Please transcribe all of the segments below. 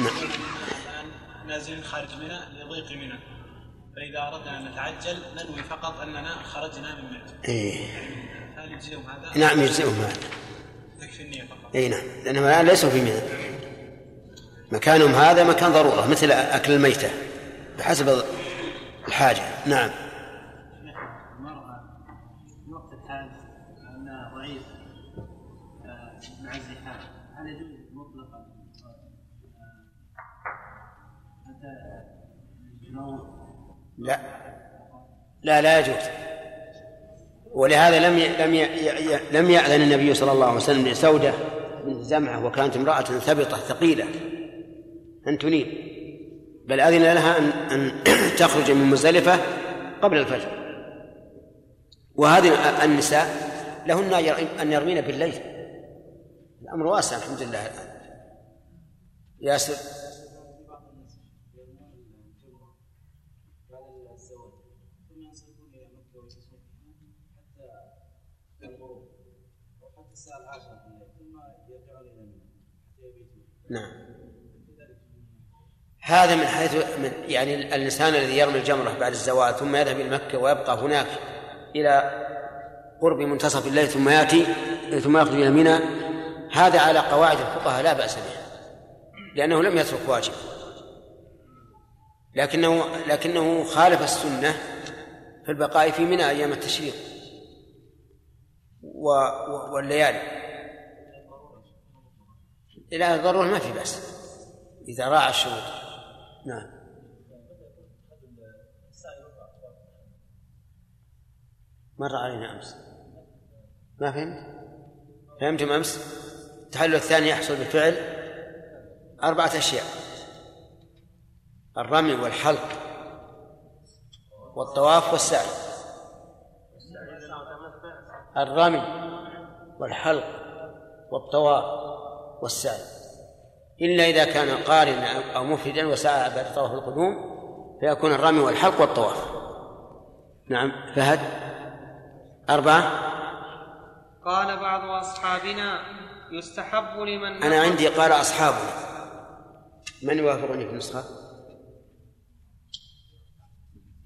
نعم. نازلين خارج منى لضيق منى فإذا أردنا أن نتعجل ننوي فقط أننا خرجنا من منى إيه. هل يجزئهم هذا؟ نعم يجزئهم هذا. تكفي النية فقط. اي نعم. لأنهم الآن ليسوا في منى مكانهم هذا مكان ضرورة مثل أكل الميتة بحسب الحاجة. نعم. لا. لا لا يجوز. ولهذا لم. لم. لم يأذن النبي صلى الله عليه وسلم لسودة بنت زمعة وكانت امرأة ثبطة ثقيلة. أن تنيب. بل أذن لها أن أن تخرج من مزدلفة قبل الفجر. وهذه النساء لهن أن يرمين بالليل. الأمر واسع الحمد لله. الآن ياسر نعم. هذا من حيث من يعني الإنسان الذي يرمي الجمرة بعد الزوال ثم يذهب إلى مكة ويبقى هناك إلى قرب منتصف الليل ثم يأتي ثم يخرج إلى منى هذا على قواعد الفقهاء لا بأس به لأنه لم يترك واجب. لكنه لكنه خالف السنة في البقاء في منى أيام التشريق والليالي. إلى الضرورة ما في بأس. إذا راعى الشروط. نعم. مر علينا أمس. ما فهمت؟ فهمتم أمس؟ التحلل الثاني يحصل بالفعل. أربعة أشياء. الرمي والحلق والطواف والسعي. الرمي والحلق والطواف. والسعي إلا إذا كان قارنا أو مفردا وسعى بعد طواف القدوم فيكون الرمي والحلق والطواف. نعم فهد. أربعة. قال بعض أصحابنا يستحب لمن أنا عندي قال أصحابنا من يوافقني في النسخة؟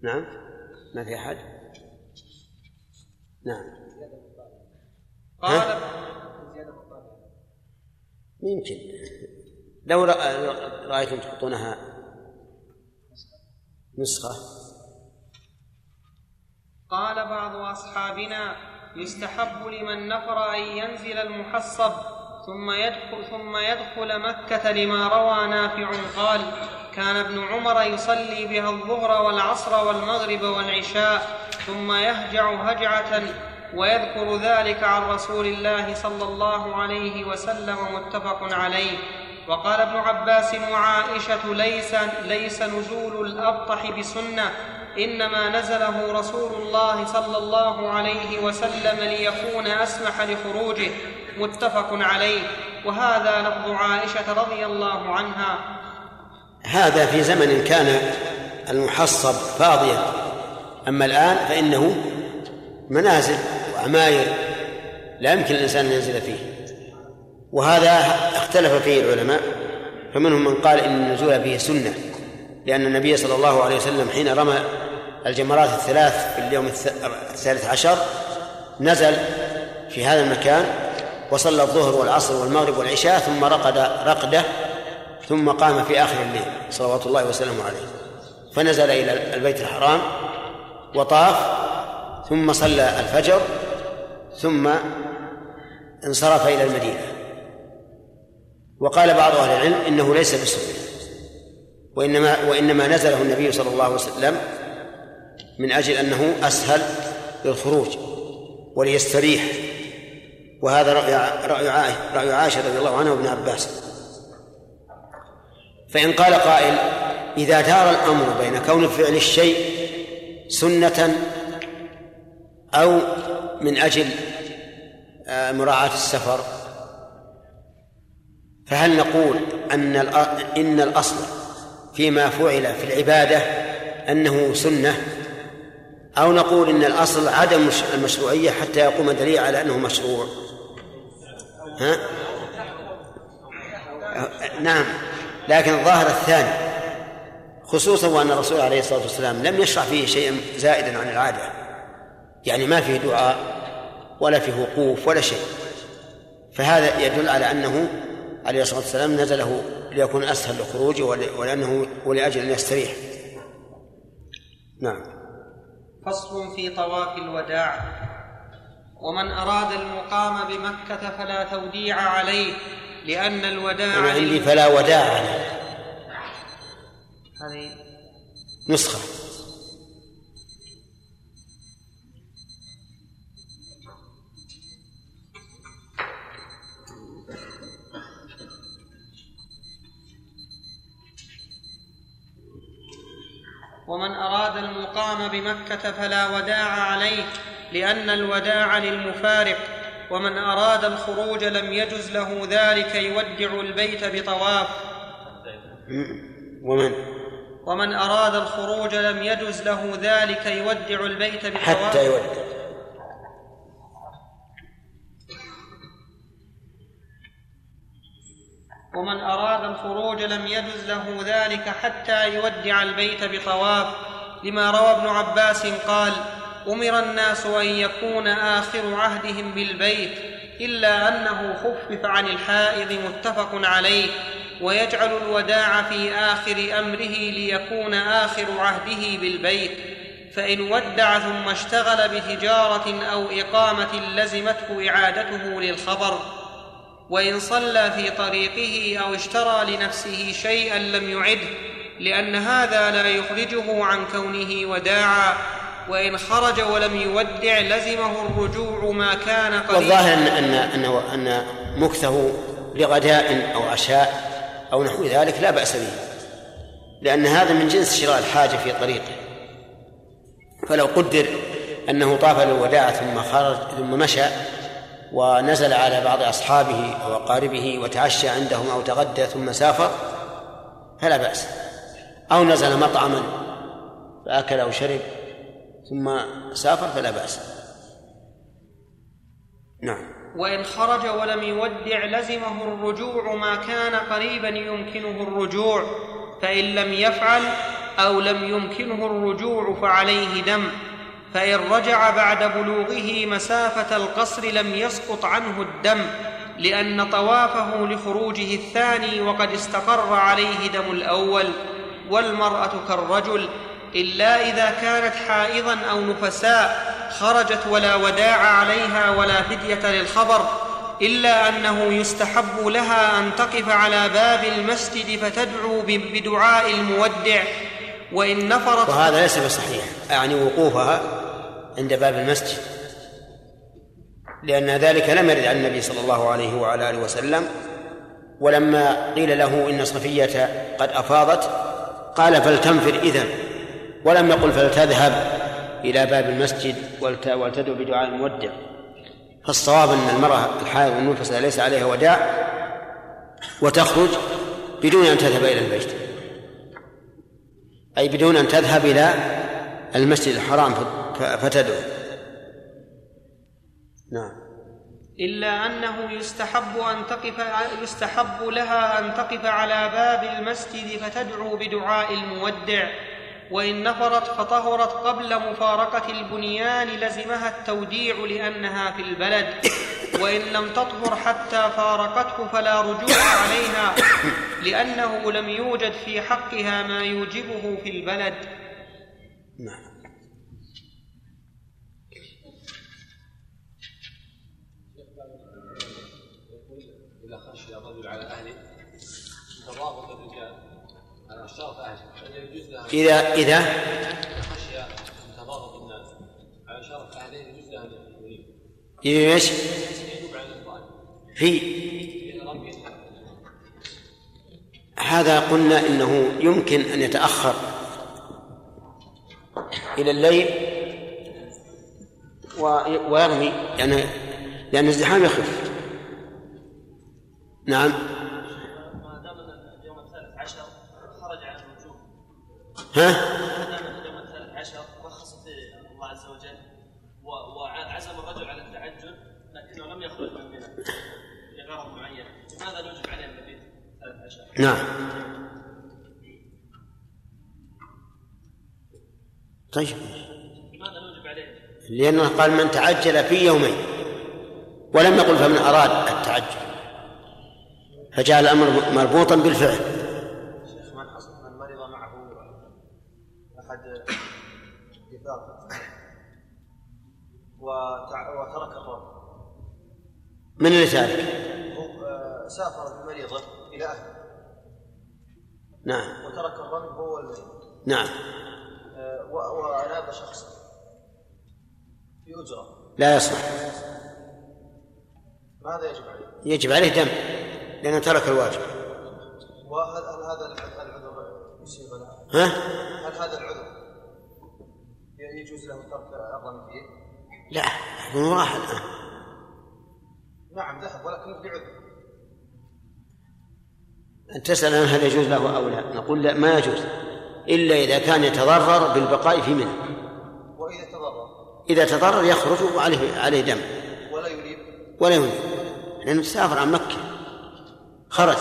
نعم. ما في أحد؟ نعم. قال يمكن. لو رأيتم تحطونها نسخة. قال بعض أصحابنا يستحب لمن نفر أن ينزل المحصب ثم يدخل ثم يدخل مكة لما روى نافع قال كان ابن عمر يصلي بها الظهر والعصر والمغرب والعشاء ثم يهجع هجعة ويذكر ذلك عن رسول الله صلى الله عليه وسلم متفق عليه. وقال ابن عباس وعائشة ليس, ليس نزول الأبطح بسنة إنما نزله رسول الله صلى الله عليه وسلم ليكون أسمح لخروجه. متفق عليه. وهذا لفظ عائشة رضي الله عنها. هذا في زمن كان المحصب فاضيا أما الآن فإنه منازل. وعماير لا يمكن الإنسان أن ينزل فيه. وهذا اختلف فيه العلماء فمنهم من قال إن النزول فيه سنة لأن النبي صلى الله عليه وسلم حين رمى الجمرات الثلاث في اليوم الثالث عشر نزل في هذا المكان وصلى الظهر والعصر والمغرب والعشاء ثم رقد رقدة ثم قام في آخر الليل صلوات الله وسلامه عليه. فنزل إلى البيت الحرام وطاف ثم صلى الفجر ثم انصرف إلى المدينة. وقال بعض أهل العلم إنه ليس بسنة وإنما وإنما نزله النبي صلى الله عليه وسلم من أجل أنه أسهل للخروج وليستريح. وهذا رأي رأي رأي عائشة رضي الله عنها وابن عباس. فإن قال قائل إذا دار الأمر بين كون فعل الشيء سنة أو من أجل مراعاة السفر. فهل نقول أن إن الأصل فيما فعل في العبادة أنه سنة؟ أو نقول إن الأصل عدم المشروعية حتى يقوم دليل على أنه مشروع؟ ها؟ نعم لكن الظاهر الثاني خصوصا وأن الرسول عليه الصلاة والسلام لم يشرع فيه شيئا زائدا عن العادة. يعني ما فيه دعاء ولا فيه وقوف ولا شيء. فهذا يدل على أنه عليه الصلاة والسلام نزله ليكون أسهل لخروجه ولأنه ولأجل أن يستريح. نعم. فصل في طواف الوداع. ومن أراد المقام بمكة فلا توديع عليه لأن الوداع أنا عندي فلا وداع عليه. هذه نسخة. ومن أراد المقام بمكة فلا وداع عليه لأن الوداع للمفارق ومن أراد الخروج لم يجز له ذلك يودع البيت بطواف. ومن؟ ومن أراد الخروج لم يجز له ذلك يودع البيت بطواف. حتى يودع. ومن أراد الخروج لم يجز له ذلك حتى يودع البيت بطواف لما روى ابن عباس قال أمر الناس أن يكون آخر عهدهم بالبيت إلا أنه خفف عن الحائض متفق عليه ويجعل الوداع في آخر أمره ليكون آخر عهده بالبيت. فإن ودع ثم اشتغل بتجارة أو إقامة لزمته إعادته للخبر. وإن صلى في طريقه أو اشترى لنفسه شيئا لم يعده لأن هذا لا يخرجه عن كونه وداعا وإن خرج ولم يودع لزمه الرجوع ما كان قريبا. والظاهر ان ان ان, أن مكثه لغداء أو عشاء أو نحو ذلك لا بأس به لأن هذا من جنس شراء الحاجة في طريقه. فلو قدر أنه طاف للوداع ثم خرج ثم مشى ونزل على بعض أصحابه أو أقاربه وتعشى عندهم أو تغدى ثم سافر فلا بأس. أو نزل مطعما فأكل أو شرب ثم سافر فلا بأس. نعم. وإن خرج ولم يودع لزمه الرجوع ما كان قريبا يمكنه الرجوع فإن لم يفعل أو لم يمكنه الرجوع فعليه دم. فإن رجع بعد بلوغه مسافة القصر لم يسقط عنه الدم لأن طوافه لخروجه الثاني وقد استقر عليه دم الأول والمرأة كالرجل إلا إذا كانت حائضا أو نفساء خرجت ولا وداع عليها ولا فدية للخبر إلا أنه يستحب لها أن تقف على باب المسجد فتدعو بدعاء المودع وإن نفرت وهذا ليس بصحيح. يعني وقوفها عند باب المسجد. لأن ذلك لم يرد عن النبي صلى الله عليه وعلى آله وسلم. ولما قيل له إن صفية قد أفاضت قال فلتنفر إذن. ولم يقل فلتذهب إلى باب المسجد ولتدعو بدعاء المودع. فالصواب أن المرأة الحائض والنفس ليس عليها وداع وتخرج بدون أن تذهب إلى البيت. أي بدون أن تذهب إلى المسجد الحرام فتدعو. نعم. إلا أنه يستحب أن تقف يستحب لها أن تقف على باب المسجد فتدعو بدعاء المودع. وإن نفرت فطهرت قبل مفارقة البنيان لزمها التوديع لأنها في البلد. وإن لم تطهر حتى فارقته فلا رجوع عليها لأنه لم يوجد في حقها ما يوجبه في البلد. نعم. إذا خشي الرجل على أهله تضابط الرجال على أهله إذا إذا خشي تضابط الناس على شرف أهله يجوز له أن إذا إيش؟ في هذا قلنا إنه يمكن أن يتأخر إلى الليل ويرمي يعني لأن الازدحام يخف. نعم. ها؟ ما دام اليوم الثالث عشر الله عز وجل وعزم الرجل على التعجل لكنه لم يخرج من منى لغرض معين لماذا نوجب عليه المبيت ثلاث عشاء؟ نعم. طيب. لماذا نوجب عليه؟ لأنه قال من تعجل في يومين ولم يقل فمن أراد التعجل. فجعل الأمر مربوطا بالفعل. وترك الرب من اللي تارك؟ هو آه، سافر بمريضه إلى أهله نعم وترك الرمي هو والمريض نعم آه، شخصا في أجرة لا يصلح ماذا يجب عليه؟ يجب عليه دم لأنه ترك الواجب وهل هل هذا العذر يصيب؟ ها؟ هل هذا العذر يجوز له ترك الرمي فيه؟ لا يكون راح الآن نعم ذهب ولكن بعذر أن تسأل هل يجوز له أو لا. نقول لا ما يجوز. إلا إذا كان يتضرر بالبقاء في منى وإذا تضرر. إذا تضرر يخرج وعليه عليه دم. ولا يريد. ولا ينيب لأنه سافر عن مكة. خرج.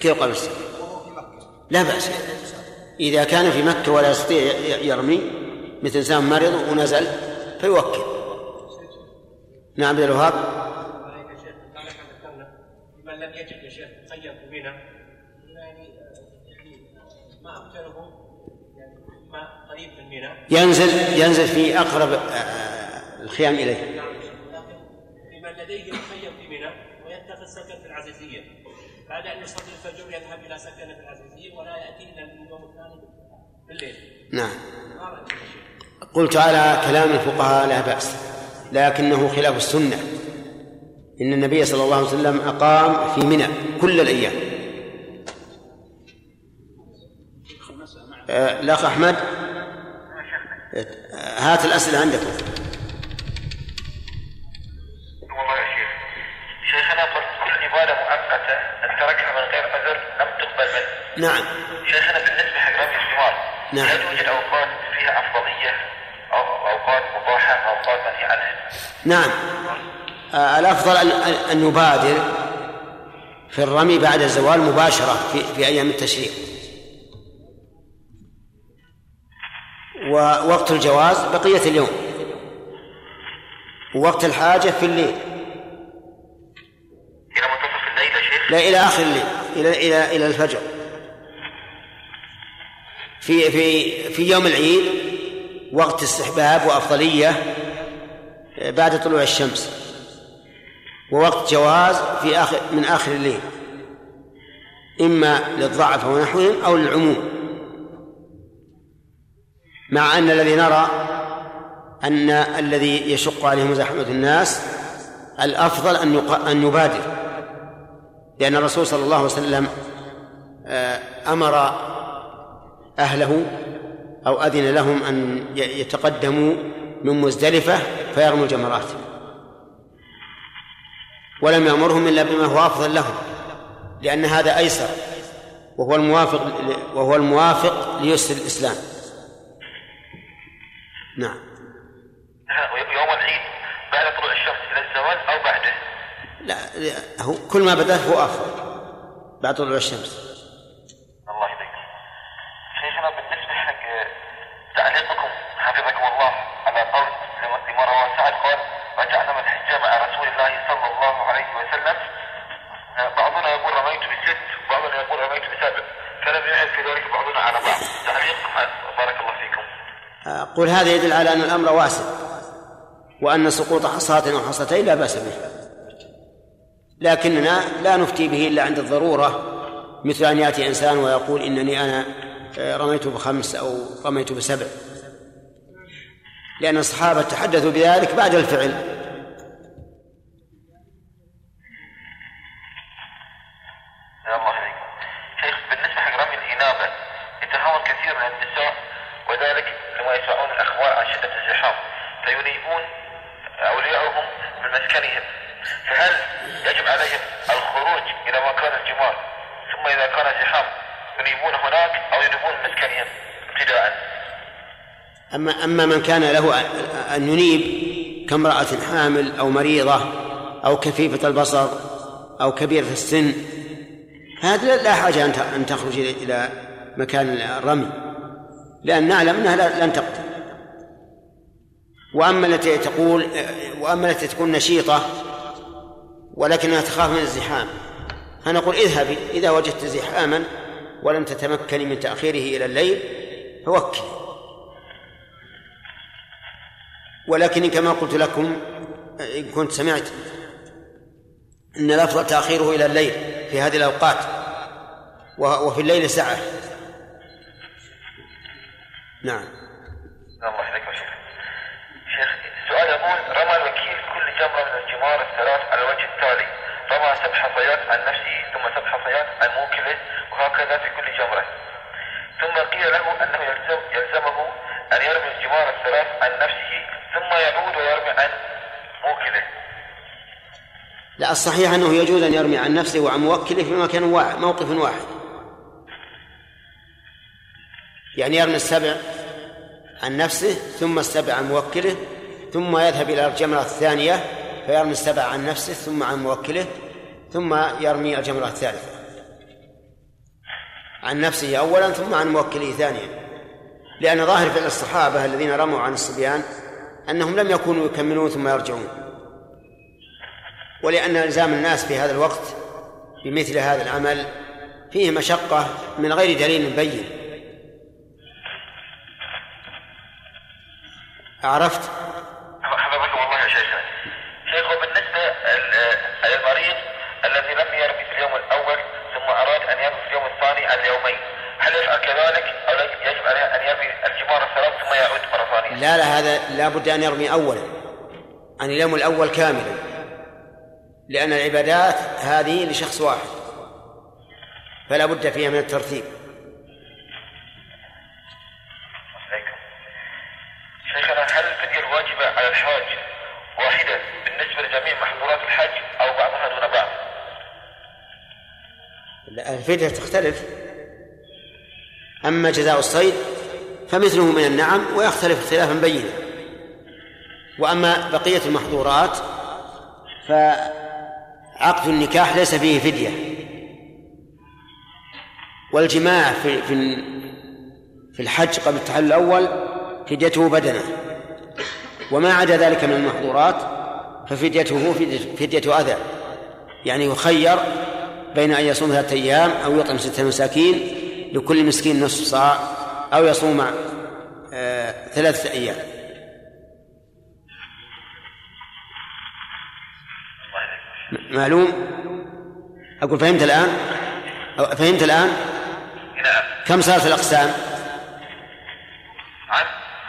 كيف قبل السفر؟ لا بأس. إذا كان في مكة ولا يستطيع يرمي مثل إنسان مرض ونزل فيوكل. نعم عبد الوهاب. لمن لم يجد يا شيخ في منى يعني يعني ما امكنه يعني ما قريب من منى ينزل ينزل في أقرب آه، الخيام إليه. نعم لمن لديه مخيم في منى ويتخذ سكن في العزيزية. بعد أن يصلي الفجر يذهب إلى سكن في العزيزية ولا ياتي الا من اليوم الثاني بالليل. نعم. ما رأيك؟ قلت على كلام الفقهاء لا بأس لكنه خلاف السنة. إن النبي صلى الله عليه وسلم أقام في منى كل الأيام. آه، الأخ أحمد؟ هات الأسئلة عندكم والله يا شيخ شيخنا قلت كل عبادة مؤقتة أن تركها من غير عذر لم تقبل منه. نعم. شيخنا بالنسبة حق رمي الجمار نعم. هل يوجد أوقات فيها أفضلية؟ أو أوقات مباحة أو أوقات منهي عنها نعم. آه، الأفضل أن أن- أن نبادر في الرمي بعد الزوال مباشرة في, في أيام التشريق. ووقت الجواز بقية اليوم. ووقت الحاجة في الليل. إلى منتصف الليل يا شيخ؟ لا إلى آخر الليل. إلى إلى إلى الفجر. في في في يوم العيد وقت استحباب وأفضلية بعد طلوع الشمس. ووقت جواز في آخر من آخر الليل. إما للضعف ونحوهم أو للعموم. مع أن الذي نرى أن الذي يشق عليهم زحمة الناس الأفضل أن أن يبادر. لأن الرسول صلى الله عليه وسلم آه، أمر أهله أو أذن لهم أن يتقدموا من مزدلفة فيرموا الجمرات. ولم يأمرهم إلا بما هو أفضل لهم لأن هذا أيسر وهو الموافق وهو الموافق ليسر الإسلام. نعم. نعم، يوم العيد بعد طلوع الشمس إلى الزوال أو بعده؟ لا هو كل ما بدأت هو أفضل بعد طلوع الشمس الله يهديك شيخنا بالنسبة حق تعليقكم حفظكم الله على قول لما روى سعد قال رجعنا من الحجة مع رسول الله صلى الله عليه وسلم. بعضنا يقول رميت بست وبعضنا يقول رميت بسبع. فلم يعد في ذلك بعضنا على بعض. تعليق؟ بارك الله فيكم. أقول هذا يدل على أن الأمر واسع وأن سقوط حصاة أو حصتين لا بأس به. لكننا لا نفتي به إلا عند الضرورة مثل أن يأتي إنسان ويقول إنني أنا رميت بخمس أو رميت بسبع. لأن الصحابة تحدثوا بذلك بعد الفعل يا الله عليكم شيخ بالنسبة حق رمي الإنابة يتهاون كثير من النساء وذلك لما يسمعون الأخبار عن شدة الزحام فينيبون أولياءهم من مسكنهم فهل يجب عليهم الخروج إلى مكان الجمار ثم إذا كان زحام ينيبون هناك أو ينيبون من مسكنهم ابتداء أما أما من كان له أن- ينيب كامرأة حامل أو مريضة أو كفيفة البصر أو كبيرة السن هذا لا حاجة أن تخرج إلى- مكان الرمي لأن نعلم أنها لن تقتل. وأما التي تقول وأما التي تكون نشيطة ولكنها تخاف من الزحام فنقول اذهبي إذا وجدت زحاما ولم تتمكني من تأخيره إلى الليل فوكلي. ولكن كما قلت لكم إن كنت سمعت أن الأفضل تأخيره إلى الليل في هذه الأوقات وفي الليل سعة نعم. الله شيخ شيخ السؤال يقول رمى الوكيل كل جمرة من الجمار الثلاث على الوجه التالي. رمى سبع حصيات عن نفسه ثم سبع حصيات عن موكله وهكذا في كل جمرة ثم قيل له أنه يلزم يلزمه أن يرمي الجمار الثلاث عن نفسه يعود ويرمي عن موكله. لا الصحيح أنه يجوز أن يرمي عن نفسه وعن موكله في مكان واحد موقف واحد. يعني يرمي السبع عن نفسه ثم السبع عن موكله ثم يذهب إلى الجمرة الثانية فيرمي السبع عن نفسه ثم عن موكله ثم يرمي الجمرة الثالثة. عن نفسه أولا ثم عن موكله ثانيا. لأن ظاهر فعل الصحابة الذين رموا عن الصبيان أنهم لم يكونوا يكملون ثم يرجعون ولأن إلزام الناس في هذا الوقت بمثل هذا العمل فيه مشقة من غير دليل بين عرفت؟ لا لا هذا لا بد أن يرمي أولا عن اليوم الأول كاملا لأن العبادات هذه لشخص واحد فلا بد فيها من الترتيب. شيخنا هل الفدية الواجبة على الحاج واحدة بالنسبة لجميع محظورات الحج أو بعضها دون بعض؟ الفدية تختلف. أما جزاء الصيد فمثله من النعم ويختلف اختلافا بينا وأما بقية المحظورات فعقد النكاح ليس فيه فدية. والجماع في في في الحج قبل التحلل الأول فديته بدنه وما عدا ذلك من المحظورات ففديته فدية أذى. يعني يخير بين أن يصوم ثلاثة أيام أو يطعم ستة مساكين لكل مسكين نصف صاع أو يصوم آه ثلاثة أيام. معلوم؟ أقول فهمت الآن؟ فهمت الآن؟ نعم. كم صارت الأقسام؟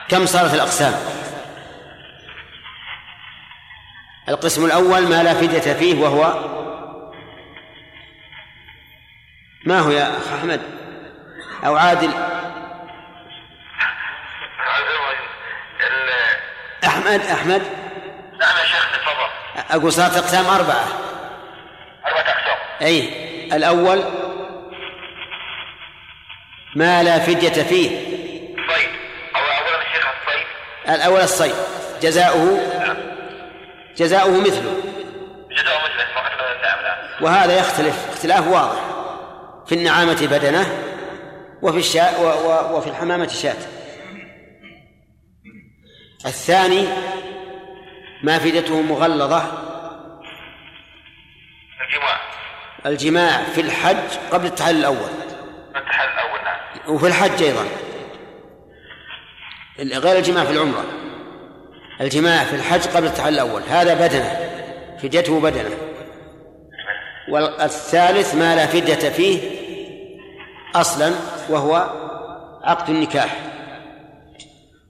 كم صارت الأقسام؟ القسم الأول ما لا فدية فيه وهو ما هو يا أخ أحمد؟ أو عادل؟ أحمد أحمد. نعم يا شيخ تفضل. أقول صارت أقسام أربعة. أربعة أقسام. أي الأول ما لا فدية فيه. صيد أو أولا الشيخ الصيد. الأول الصيد. جزاؤه جزاؤه مثله. جزاء مثله وهذا يختلف اختلاف واضح. في النعامة بدنة وفي الشاء وفي الحمامة شاة. الثاني ما فدته مغلظة. الجماع. الجماع في الحج قبل التحلل الأول. التحل الأول نعم. وفي الحج أيضا. غير الجماع في العمرة. الجماع في الحج قبل التحلل الأول. هذا بدنة. فديته بدنة. والثالث ما لا فدية فيه أصلا وهو عقد النكاح.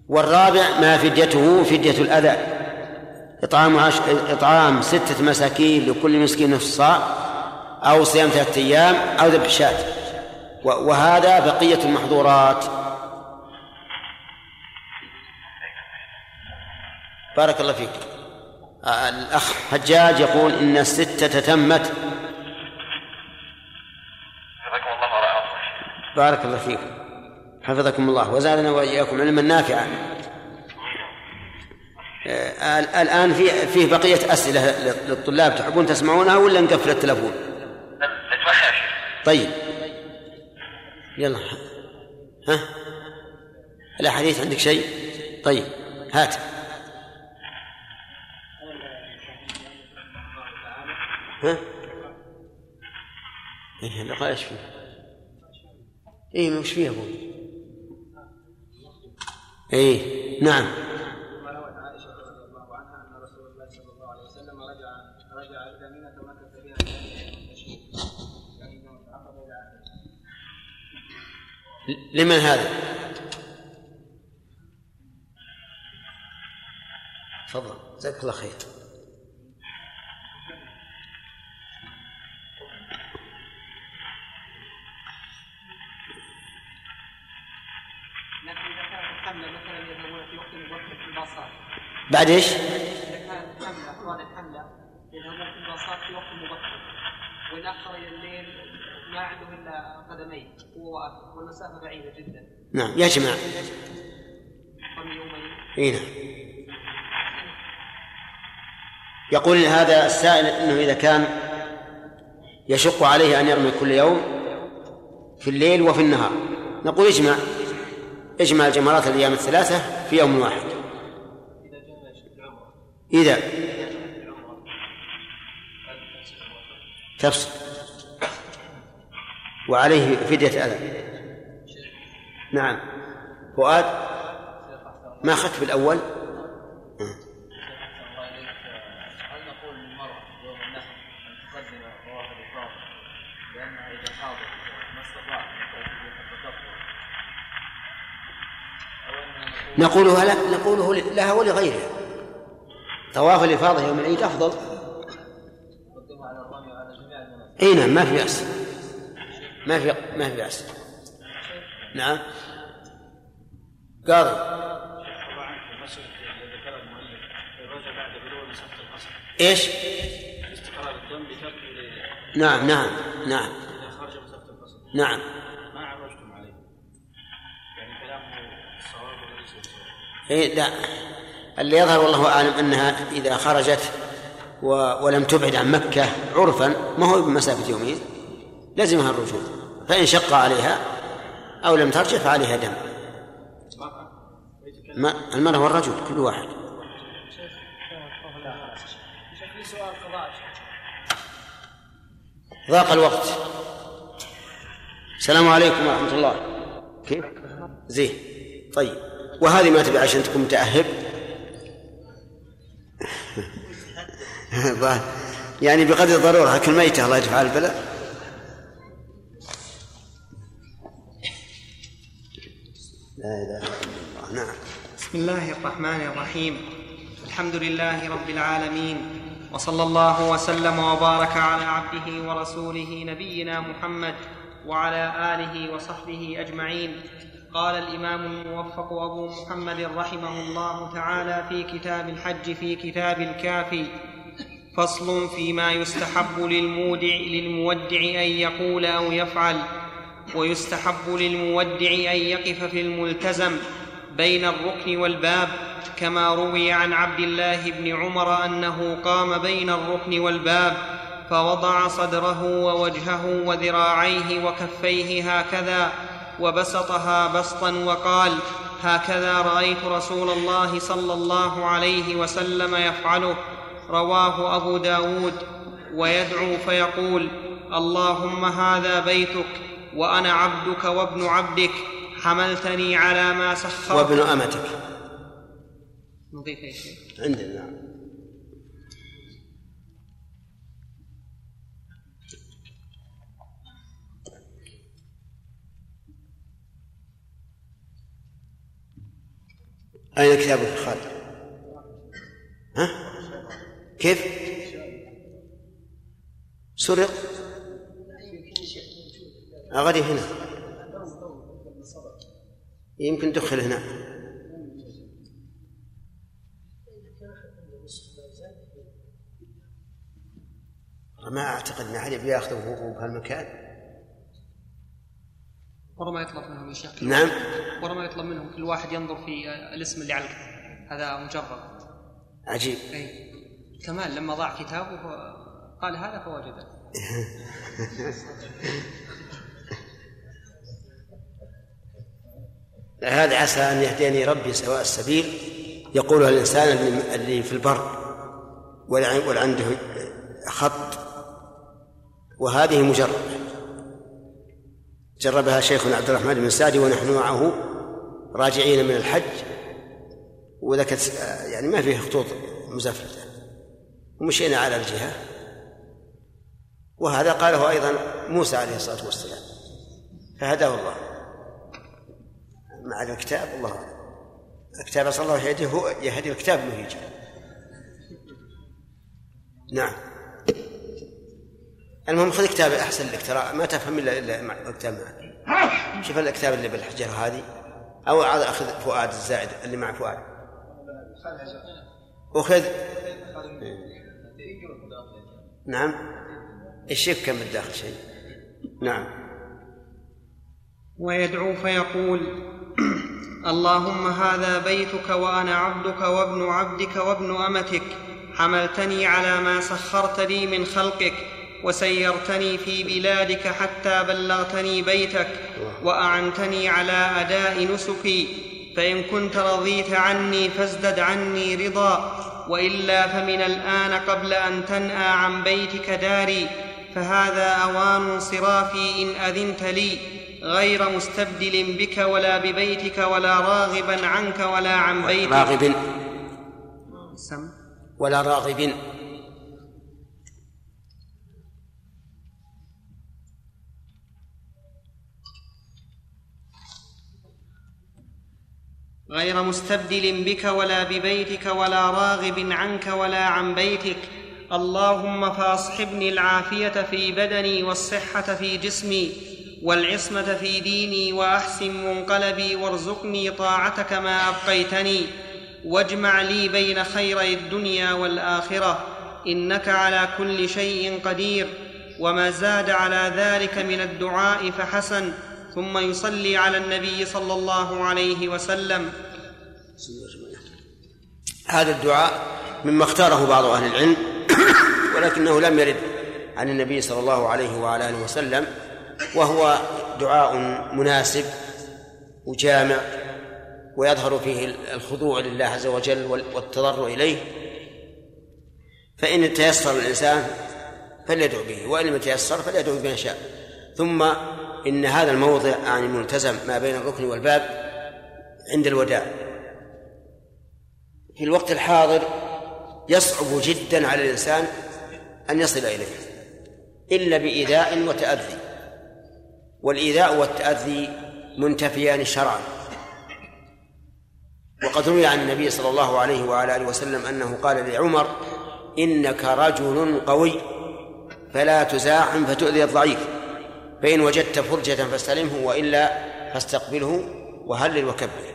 والرابع ما فديته فدية الأذى. إطعام عش... إطعام ستة مساكين لكل مسكين نصف صاع أو صيام ثلاثة أيام أو ذبح شاة. و- وهذا بقية المحظورات. بارك الله فيك. آه، الأخ حجاج يقول إن الستة تمت بارك الله فيكم حفظكم الله وزادنا وإياكم علما نافعا آه، ال- الآن في فيه بقية أسئلة ل- للطلاب تحبون تسمعونها ولا نقفل التلفون؟ طيب يلا ها الأحاديث عندك شيء طيب هات ها؟ إيه اللقاء إيش فيه؟ إيه وش فيه أبوي؟ إيه نعم لمن هذا؟ تفضل جزاك الله خير وقت مبكر وان اخر إلى الليل ما عنده الا قدمين والمسافه بعيده جدا نعم رمي يومين إي نعم. يقول هذا السائل إنه إذا كان يشق عليه أن يرمي كل يوم في الليل وفي النهار. نقول اجمع اجمع الجمرات الأيام الثلاثة في يوم واحد. إذا تفصل. وعليه فدية أذى نعم. فؤاد ما أخذت بالأول إذا نقولها لا نقوله لها ولغيرها. طواف الإفاضة يوم العيد أفضل. إي نعم ما في بأس. ما في ما في بأس. نعم. قاضي. إيش؟ استقرار الدم نعم نعم نعم. إذا خرج نعم. ما عرجتم عليه يعني كلامه الصواب وليس الصواب إيه لا. اللي يظهر والله أعلم أنها إذا خرجت. ولم تبعد عن مكة عرفا ما هو بمسافة يومين لزمها الرجوع. فإن شق عليها أو لم ترجع فعليها دم. ما المرأة والرجل كل واحد. ضاق الوقت. السلام عليكم ورحمة الله. كيف؟ زين. طيب. وهذه ما تبي عشان تكون متأهب؟ يعني بقدر الضرورة أكل ميتة الله يدفع البلاء لا إله إلا الله نعم. بسم الله الرحمن الرحيم. الحمد لله رب العالمين وصلى الله وسلم وبارك على عبده ورسوله نبينا محمد وعلى آله وصحبه أجمعين. قال الإمام الموفق أبو محمد رحمه الله تعالى في كتاب الحج في كتاب الكافي فصل فيما يستحب للمودع للمودع أن يقول أو يفعل ويستحب للمودع أن يقف في الملتزم بين الركن والباب كما روي عن عبد الله بن عمر أنه قام بين الركن والباب فوضع صدره ووجهه وذراعيه وكفيه هكذا وبسطها بسطا وقال هكذا رأيت رسول الله صلى الله عليه وسلم يفعله. رواه أبو داود ويدعو فيقول اللهم هذا بيتك وأنا عبدك وابن عبدك حملتني على ما سخرت وابن أمتك نضيف شيء عندنا نعم أين كتابك يا خالد؟ ها؟ كيف؟ سرق؟ غادي هنا. يمكن دخل هنا. ما أعتقد إن احد بياخذه وهو بهالمكان. ورا يطلب منهم يا شيخ. نعم. ورا ما يطلب منهم كل واحد ينظر في الاسم اللي على الكتاب هذا مجرد. عجيب. إي. كمال لما ضاع كتابه قال هذا فوجده هذا عسى أن يهديني ربي سواء السبيل. يقولها الإنسان اللي في البر ولا عنده خط وهذه مجربة جربها شيخنا عبد الرحمن بن سعدي ونحن معه راجعين من الحج وذاك يعني ما فيه خطوط مزفلتة. ومشينا على الجهة. وهذا قاله أيضا موسى عليه الصلاة والسلام. فهداه الله. مع الكتاب الله الكتاب صلى الله عليه هو يهدي الكتاب يجي نعم. المهم خذ كتاب احسن لك ترى ما تفهم الا إلا مع الكتاب معك شوف الكتاب اللي بالحجرة هذه أو أخذ فؤاد الزائد اللي مع فؤاد. وخذ نعم. إيش كم بالداخل شيء؟ نعم. ويدعو فيقول اللهم هذا بيتك وأنا عبدك وابن عبدك وابن أمتك حملتني على ما سخرت لي من خلقك وسيرتني في بلادك حتى بلغتني بيتك وأعنتني على أداء نسكي فإن كنت رضيت عني فازدد عني رضا. وإلا فمن الآن قبل أن تنأى عن بيتك داري فهذا أوان صرافي إن أذنت لي غير مستبدل بك ولا ببيتك ولا راغبا عنك ولا عن بيتك. راغب. سم ولا راغب. غير مستبدل بك ولا ببيتك ولا راغب عنك ولا عن بيتك. اللهم فاصحبني العافية في بدني والصحة في جسمي والعصمة في ديني وأحسن منقلبي وارزقني طاعتك ما أبقيتني. واجمع لي بين خيري الدنيا والآخرة. إنك على كل شيء قدير. وما زاد على ذلك من الدعاء فحسن. ثم يصلي على النبي صلى الله عليه وسلم. هذا الدعاء مما اختاره بعض أهل العلم ولكنه لم يرد عن النبي صلى الله عليه وعلى آله وسلم وهو دعاء مناسب وجامع ويظهر فيه الخضوع لله عز وجل والتضرع إليه. فإن تيسر الإنسان فليدعو به وإن لم يتيسر فليدعو بما شاء. ثم إن هذا الموضع يعني ملتزم ما بين الركن والباب عند الوداع. في الوقت الحاضر يصعب جدا على الإنسان أن يصل إليه إلا بإيذاء وتأذي. والإيذاء والتأذي منتفيان شرعا. وقد روي عن النبي صلى الله عليه وعلى آله وسلم أنه قال لعمر إنك رجل قوي فلا تزاحم فتؤذي الضعيف فإن وجدت فرجة فاستلمه وإلا فاستقبله وهلل وكبر.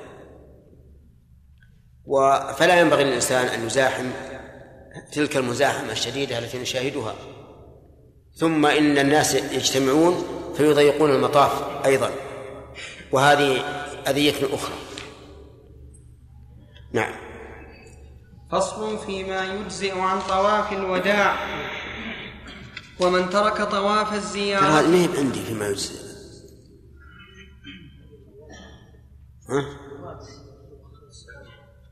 فلا ينبغي للإنسان أن يزاحم تلك المزاحمة الشديدة التي نشاهدها. ثم إن الناس يجتمعون فيضيقون المطاف أيضا. وهذه أذية أخرى. نعم. فصل فيما يجزئ عن طواف الوداع. ومن ترك طواف الزيارة. ترى ما عندي فيما يجزئ؟ ها؟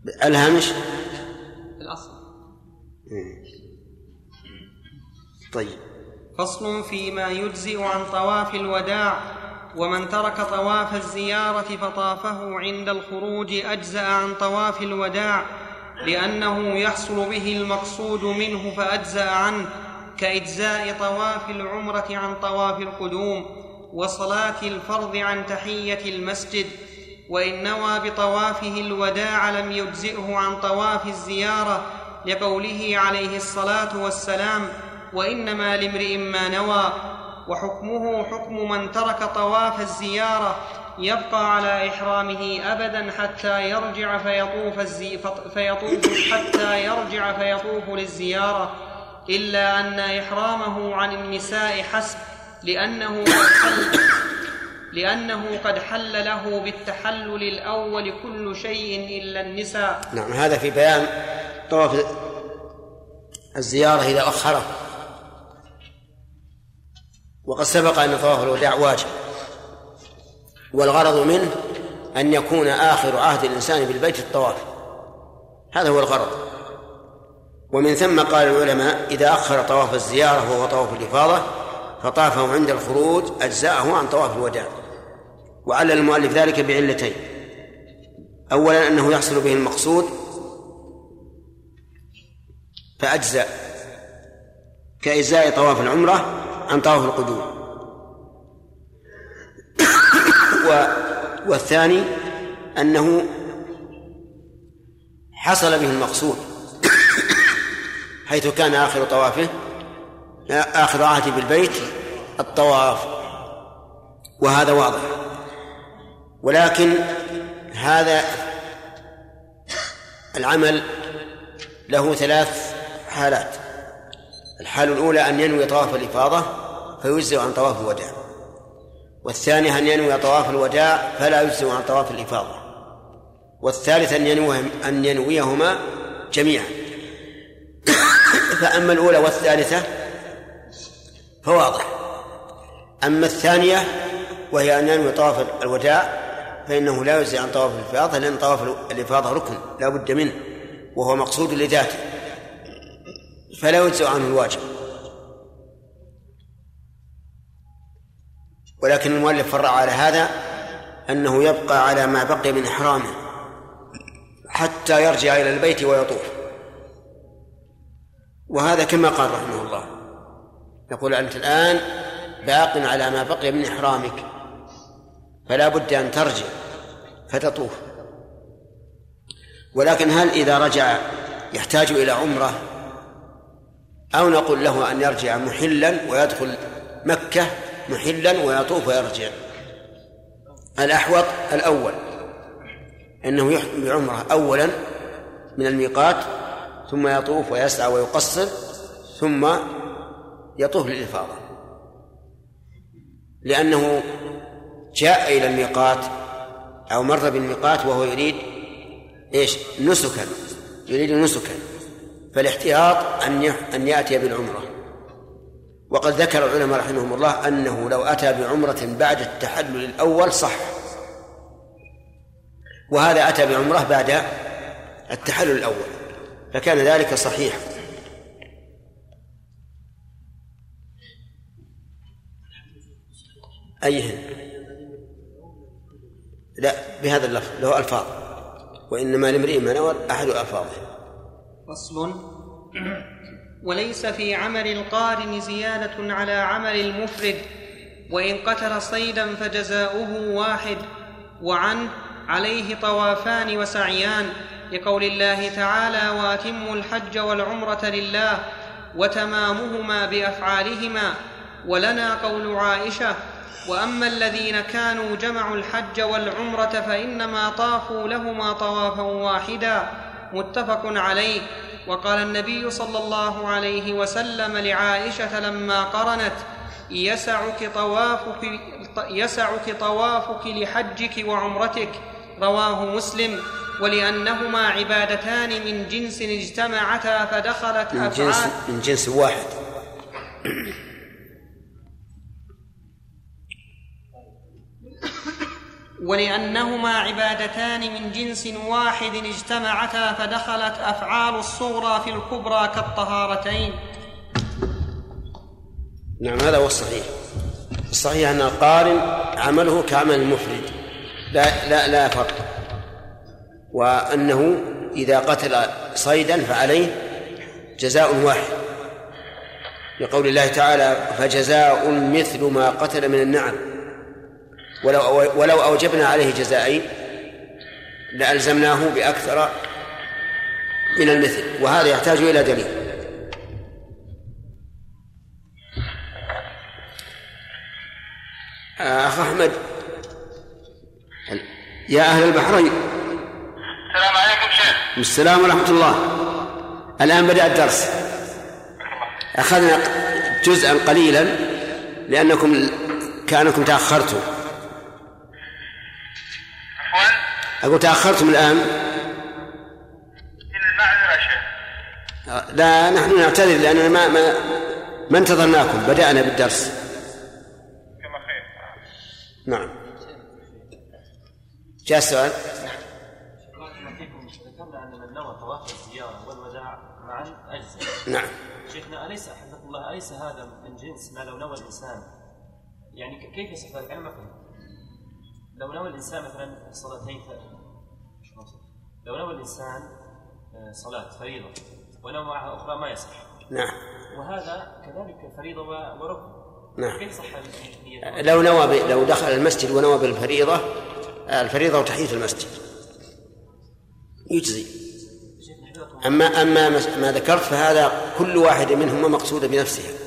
الهامش؟ الأصل. طيب. فصل فيما يجزئ عن طواف الوداع ومن ترك طواف الزيارة فطافه عند الخروج أجزأ عن طواف الوداع لأنه يحصل به المقصود منه فأجزأ عنه كإجزاء طواف العمرة عن طواف القدوم وصلاة الفرض عن تحية المسجد. وإن نوى بطوافه الوداع لم يجزئه عن طواف الزيارة لقوله عليه الصلاة والسلام وإنما لامرئ ما نوى وحكمه حكم من ترك طواف الزيارة يبقى على إحرامه أبدا حتى يرجع فيطوف, الزي فيطوف حتى يرجع فيطوف للزيارة إلا أن إحرامه عن النساء حسب لأنه قد لأنه قد حل له بالتحلل الأول كل شيء إلا النساء. نعم هذا في بيان طواف الزيارة إذا أخره. وقد سبق أن طواف الوداع واجب. والغرض منه أن يكون آخر عهد الإنسان بالبيت الطواف. هذا هو الغرض. ومن ثم قال العلماء إذا أخر طواف الزيارة وهو طواف الإفاضة فطافه عند الخروج أجزاءه عن طواف الوداع. وعلل المؤلف ذلك بعلتين. أولا أنه يحصل به المقصود فأجزأ كإجزاء طواف العمرة عن طواف القدوم. والثاني أنه حصل به المقصود حيث كان آخر طوافه آخر عهده بالبيت الطواف. وهذا واضح. ولكن هذا العمل له ثلاث حالات. الحالة الأولى أن ينوي طواف الإفاضة فيجزئ عن طواف الوداع. والثانية أن ينوي طواف الوداع فلا يجزئ عن طواف الإفاضة. والثالث أن ينوي أن ينويهما جميعا. فأما الأولى والثالثة فواضح. أما الثانية وهي أن ينوي طواف الوداع فإنه لا يجزي عن طواف الإفاضة لأن طواف الإفاضة ركن لا بد منه وهو مقصود لذاته فلا يجزئ عنه الواجب. ولكن المؤلف فرع على هذا أنه يبقى على ما بقي من إحرامه حتى يرجع إلى البيت ويطوف. وهذا كما قال رحمه الله يقول أنت الآن باق على ما بقي من إحرامك. فلا بد أن ترجع فتطوف. ولكن هل إذا رجع يحتاج إلى عمرة؟ أو نقول له أن يرجع محلا ويدخل مكة محلا ويطوف ويرجع. الأحوط الأول أنه يحرم بعمرة أولا من الميقات ثم يطوف ويسعى ويقصر ثم يطوف للإفاضة. لأنه جاء إلى الميقات أو مر بالميقات وهو يريد إيش؟ نسكا يريد نسكا. فالاحتياط أن أن يأتي بالعمرة. وقد ذكر العلماء رحمهم الله أنه لو أتى بعمرة بعد التحلل الأول صح. وهذا أتى بعمرة بعد التحلل الأول فكان ذلك صحيحا أيهن لا بهذا اللفظ له ألفاظ. وإنما لامرئ ما نوى أحد ألفاظه. فصل. وليس في عمل القارن زيادة على عمل المفرد وإن قتل صيدا فجزاؤه واحد. وعنه عليه طوافان وسعيان لقول الله تعالى وأتموا الحج والعمرة لله وتمامهما بأفعالهما ولنا قول عائشة وأما الذين كانوا جمعوا الحج والعمرة فإنما طافوا لهما طوافا واحدا متفق عليه. وقال النبي صلى الله عليه وسلم لعائشة لما قرنت يسعك طوافك يسعك طوافك لحجك وعمرتك. رواه مسلم. ولأنهما عبادتان من جنس اجتمعتا فدخلت من جنس من جنس واحد. ولأنهما عبادتان من جنس واحد اجتمعتا فدخلت أفعال الصغرى في الكبرى كالطهارتين. نعم هذا هو الصحيح. الصحيح أن القارن عمله كعمل المفرد لا لا لا فرق. وأنه إذا قتل صيدا فعليه جزاء واحد. لقول الله تعالى فجزاء مثل ما قتل من النعم. ولو ولو أوجبنا عليه جزائين لألزمناه بأكثر من المثل وهذا يحتاج إلى دليل. أخ أحمد. يا أهل البحرين. السلام عليكم شيخ. السلام ورحمة الله. الآن بدأ الدرس. أخذنا جزءا قليلا لأنكم كأنكم تأخرتم أقول تأخرتم الآن؟ المعذرة يا شيخ لا نحن نعتذر لأننا ما ما ما انتظرناكم. بدأنا بالدرس. كما خير. نعم. جاء السؤال. ذكرنا ان من نوى طواف الزياره والوداع معا اجزاء نعم. شيخنا أليس حفظكم الله أليس هذا من جنس ما لو نوى الإنسان؟ يعني كيف يصح ذلك؟ أنا ما فهمت. لو نوى الإنسان مثلا صلاتين؟ لو نوى الإنسان آه، صلاة فريضة ونوى معها أخرى ما يصح. نعم. وهذا كذلك فريضة وركن. نعم. كيف صح؟ لو نوى ب... لو دخل المسجد ونوى بالفريضة الفريضة وتحية المسجد. يجزي. أما مس- ما ذكرت فهذا كل واحد منهما مقصودة بنفسها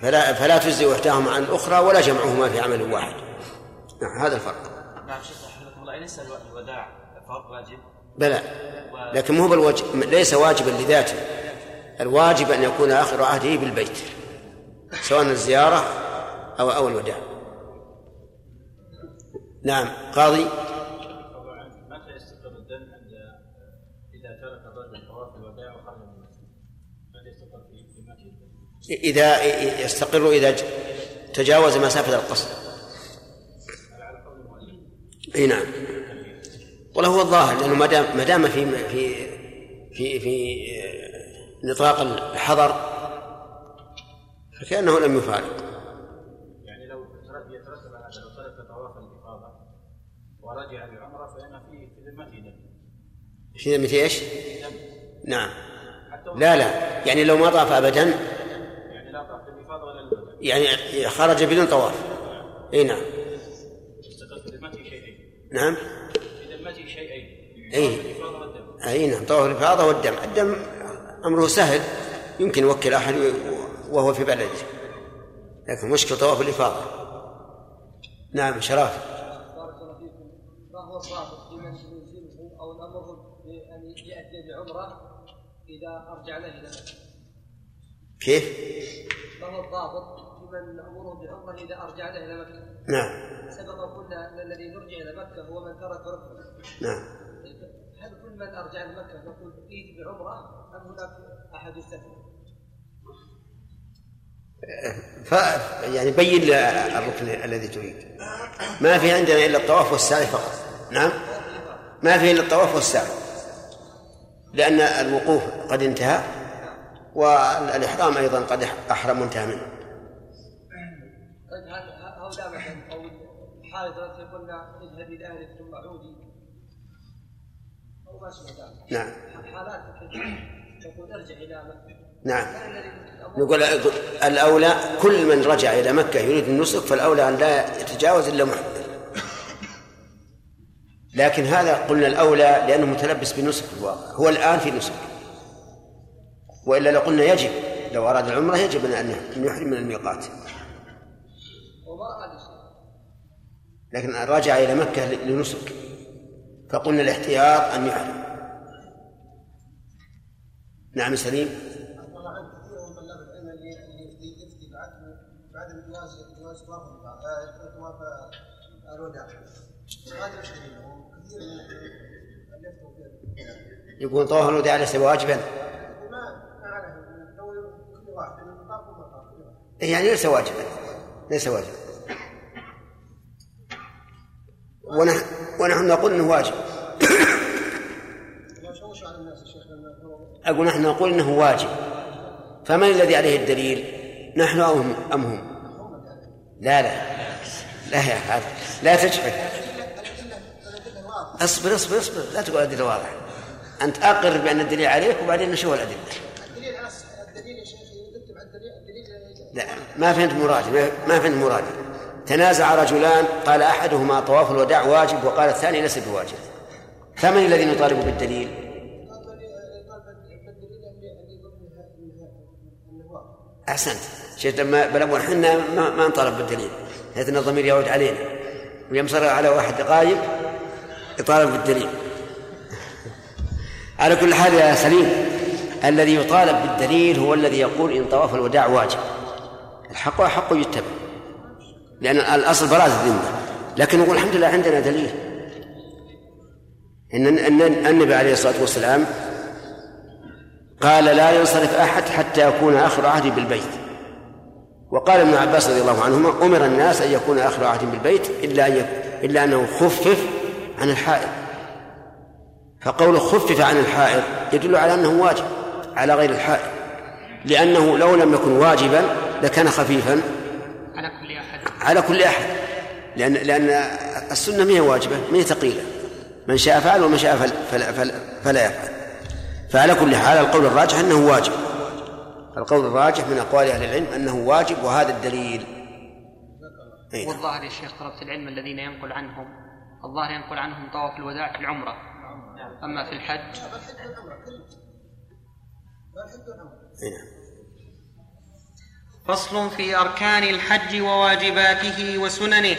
فلا فلا تجزي إحداهما عن الأخرى ولا جمعهما في عمل واحد. نعم هذا الفرق. نعم شيخنا حفظكم الله أليس الو- الوداع فرض واجب؟ بلى لكن مو بالوجه ليس واجبا لذاته. الواجب أن يكون آخر عهده بالبيت سواء الزيارة أو أو الوداع. نعم قاضي؟ متى يستقر الدم عند إذا ترك الرجل طواف الوداع وخرج من المسجد؟ متى يستقر ج- تجاوز مسافة القصر. أي نعم. والله هو الظاهر لأنه ما دام ما دام في في في في نطاق الحضر فكأنه لم يفارق. يعني لو يترتب على هذا لو ترك طواف الإفاضة ورجع بعمرة فإن في في ذمته دم. في ذمة إيش؟ نعم. لا لا. يعني لو ما طاف أبدا يعني لا طواف الإفاضة ولا يعني خرج بدون طواف. إي نعم يستقر في ذمته شيئين نعم. في ذمته شيئين والدم. اي نعم طواف الإفاضة والدم. الدم أمره سهل يمكن يوكل أحد وهو في بلده. لكن مشكلة طواف الإفاضة. نعم شرف. بارك الله فيكم. ما هو الضابط لمن يلزمه أو نامره بان يأتي بعمرة إذا أرجع له؟ كيف؟ ما هو الضابط لمن نامره بعمره إذا ارجع له إلى مكة؟ نعم. سبق قلنا أن الذي يرجع إلى مكة هو من ترك ركنا نعم. هل كل من أرجع لمكه نقول ائت بعمرة أم هناك أحد يستثنى؟ ف يعني بين الركن الذي تريد. ما في عندنا إلا الطواف والسعي فقط. نعم. ما في إلا الطواف والسعي. لأن الوقوف قد انتهى والإحرام أيضا قد أحرم وانتهى منه. هذا- هؤلاء مثلا أو التي قلنا اذهبي إلى اهلك ثم عودي أو ما شابه ذلك نعم. حالات تقول ارجع إلى مكه نعم نقول الأولى كل من رجع إلى مكة يريد النسك فالأولى أن لا يتجاوز إلا محرم لكن هذا قلنا الأولى لأنه متلبس بالنسك في الواقع هو الآن في نسك. وإلا لو قلنا يجب لو أراد العمرة يجب أن يحرم من الميقات. لكن رجع إلى مكة لنسك. فقلنا الاحتياط أن يحرم نعم سليم. جواز طواف الوداع يقول طواف ليس واجبا. واحد. يعني ليس واجبا. ليس واجبا. ونحن ونحن نقول إنه واجب. أقول نحن نقول إنه واجب. فمن الذي عليه الدليل؟ نحن أو هم أم هم؟ لا لا. لا يا هذا لا تجحد. اصبر اصبر اصبر. لا تقول الأدلة واضحة. أنت أقر بأن الدليل عليك وبعدين نشوف الأدلة. الدليل الدليل يا شيخ لا ما فهمت مرادي ما فهمت مرادي. تنازع رجلان قال أحدهما طواف الوداع واجب وقال الثاني ليس بواجب. فمن الذي نطالب بالدليل؟ أحسنت. شيء لما بل إحنا ما, ما نطالب بالدليل. بحيث أن الضمير يعود علينا. ويمصر على واحد غايب يطالب بالدليل. على كل حال يا سليم الذي يطالب بالدليل هو الذي يقول إن طواف الوداع واجب. الحق حق يتبع. لأن الأصل براءة الذمة. لكن نقول الحمد لله عندنا دليل. ان النبي عليه الصلاة والسلام قال لا ينصرف أحد حتى يكون آخر عهدي بالبيت. وقال ابن عباس رضي الله عنهما أمر الناس أن يكون آخر عهد بالبيت إلا أن إلا أنه خفف عن الحائض. فقول خفف عن الحائض يدل على أنه واجب على غير الحائض. لأنه لو لم يكن واجبا لكان خفيفا أحد على كل أحد. لأن لأن السنة ما هي واجبة ما هي ثقيلة. من شاء فعل ومن شاء فل فلا, فلا, فلا يفعل. فعلى كل حال القول الراجح أنه واجب. القول الراجح من أقوال أهل العلم أنه واجب وهذا الدليل. أي نعم. والظاهر يا شيخ طلبة العلم الذين ينقل عنهم الظاهر ينقل عنهم طواف الوداع في العمرة. أما في الحج أي نعم. فصل في أركان الحج وواجباته وسننه.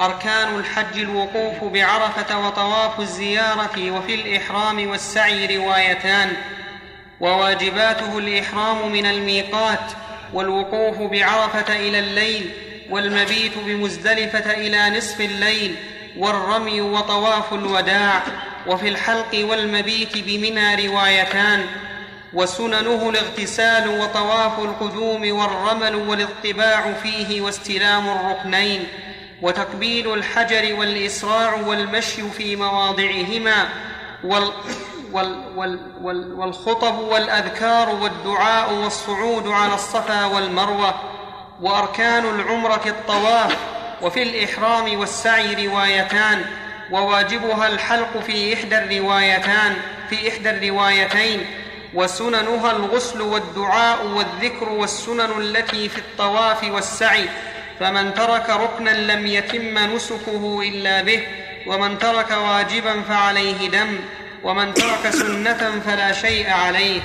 أركان الحج الوقوف بعرفة وطواف الزيارة وفي الإحرام والسعي روايتان. وواجباته الإحرام من الميقات والوقوف بعرفة إلى الليل والمبيت بمزدلفة إلى نصف الليل والرمي وطواف الوداع وفي الحلق والمبيت بمنى روايتان. وسننه الاغتسال وطواف القدوم والرمل والاطباع فيه واستلام الركنين وتقبيل الحجر والإسراع والمشي في مواضعهما وال وال وال وال والخطب والأذكار والدعاء والصعود على الصفا والمروة وأركان العمرة الطواف وفي الإحرام والسعي روايتان وواجبها الحلق في إحدى الروايتان في إحدى الروايتين وسننها الغسل والدعاء والذكر والسنن التي في الطواف والسعي. فمن ترك ركنا لم يتم نسكه إلا به ومن ترك واجبا فعليه دم ومن ترك سنة فلا شيء عليه.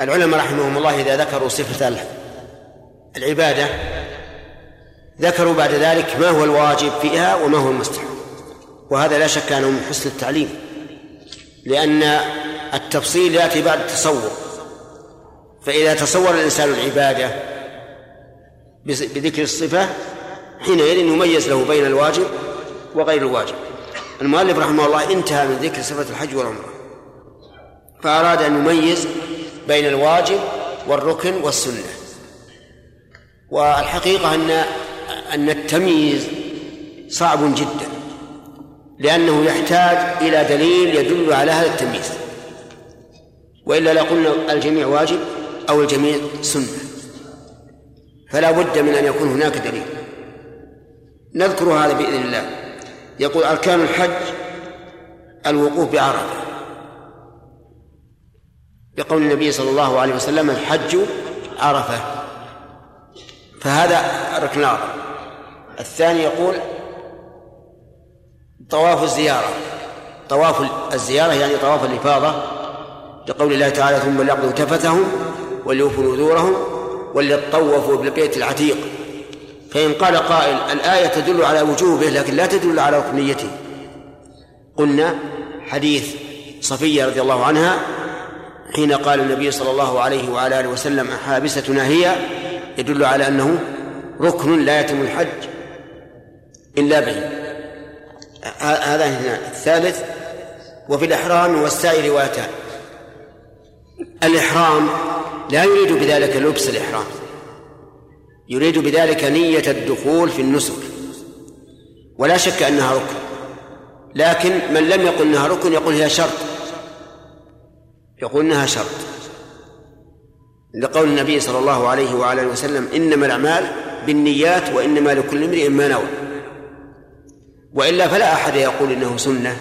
العلماء رحمهم الله إذا ذكروا صفة العبادة ذكروا بعد ذلك ما هو الواجب فيها وما هو المستحب. وهذا لا شك أنه من حسن التعليم لأن التفصيل يأتي بعد التصور. فإذا تصور الإنسان العبادة بذكر الصفة حينئذ يميز له بين الواجب وغير الواجب. المؤلف رحمه الله انتهى من ذكر صفة الحج والعمرة. فأراد أن يميز بين الواجب والركن والسنة. والحقيقة أن أن التمييز صعب جدا لأنه يحتاج إلى دليل يدل على هذا التمييز. وإلا لقلنا الجميع واجب أو الجميع سنة. فلا بد من أن يكون هناك دليل. نذكر هذا بإذن الله. يقول أركان الحج الوقوف بعرفة. بقول النبي صلى الله عليه وسلم الحج عرفة. فهذا ركن الثاني يقول طواف الزيارة. طواف الزيارة يعني طواف الإفاضة لقول الله تعالى ثم ليقضوا تفثهم وليوفوا نذورهم وليطوفوا بالبيت العتيق. فإن قال قائل الآية تدل على وجوبه لكن لا تدل على ركنيته. قلنا حديث صفية رضي الله عنها حين قال النبي صلى الله عليه وعلى آله وسلم أحابستنا هي يدل على أنه ركن لا يتم الحج إلا به. هذا هنا الثالث. وفي الإحرام والسائر روايتان الإحرام لا يريد بذلك لبس الإحرام. يريد بذلك نية الدخول في النسك. ولا شك أنها ركن. لكن من لم يقل أنها ركن يقول هي شرط. يقول أنها شرط. لقول النبي صلى الله عليه وعلى وسلم إنما الأعمال بالنيات وإنما لكل امرئ ما نوى. وإلا فلا أحد يقول إنه سنة.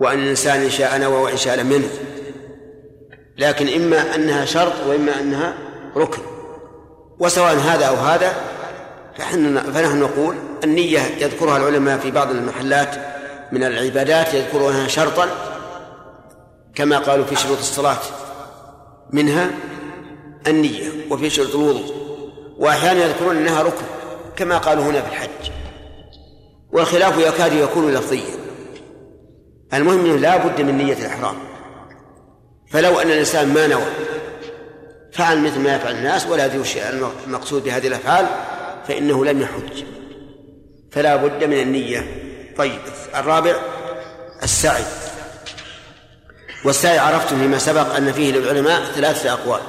وأن الإنسان إن شاء نوى وإن شاء لم ينه لكن إما أنها شرط وإما أنها ركن. وسواء هذا أو هذا فنحن فنحن نقول النية يذكرها العلماء في بعض المحلات من العبادات يذكرونها شرطا كما قالوا في شروط الصلاة. منها النية وفي شروط الوضوء. وأحيانا يذكرون أنها ركن كما قالوا هنا في الحج. والخلاف يكاد يكون لفظيا. المهم أنه لا بد من نية الإحرام. فلو أن الإنسان ما نوى فعل مثل ما يفعل الناس ولا يدري المقصود بهذه الأفعال فإنه لم يحج. فلا بد من النية. طيب الرابع السعي. والسعي عرفتم فيما سبق أن فيه للعلماء ثلاثة أقوال.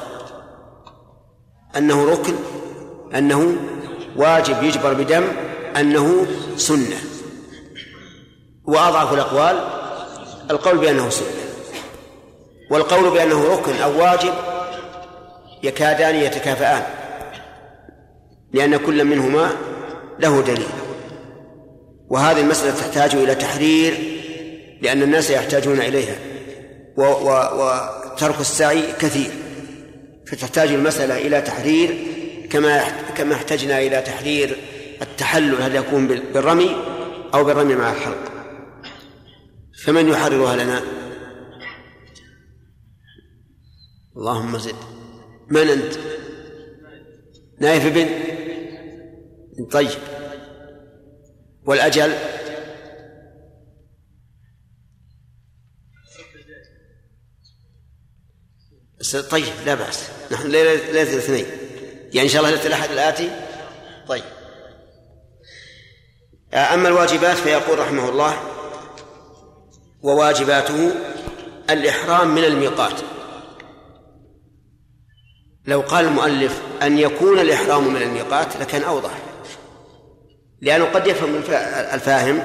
أنه ركن أنه واجب يجبر بدم أنه سنة. وأضعف الأقوال القول بأنه سنة. والقول بأنه ركن أو واجب يكادان يتكافئان لأن كل منهما له دليل. وهذه المسألة تحتاج إلى تحرير لأن الناس يحتاجون إليها. وترك السعي كثير. فتحتاج المسألة إلى تحرير كما كما احتجنا إلى تحرير التحلل هل يكون بالرمي أو بالرمي مع الحلق. فمن يحررها لنا؟ اللهم زد. من أنت؟ نايف بن؟ طيب. والأجل؟ طيب لا بأس. نحن ليلة الاثنين. يعني إن شاء الله ليلة الأحد الآتي؟ طيب. أما الواجبات فيقول رحمه الله وواجباته الإحرام من الميقات. لو قال المؤلف أن يكون الإحرام من الميقات لكان أوضح. لأنه قد يفهم الفاهم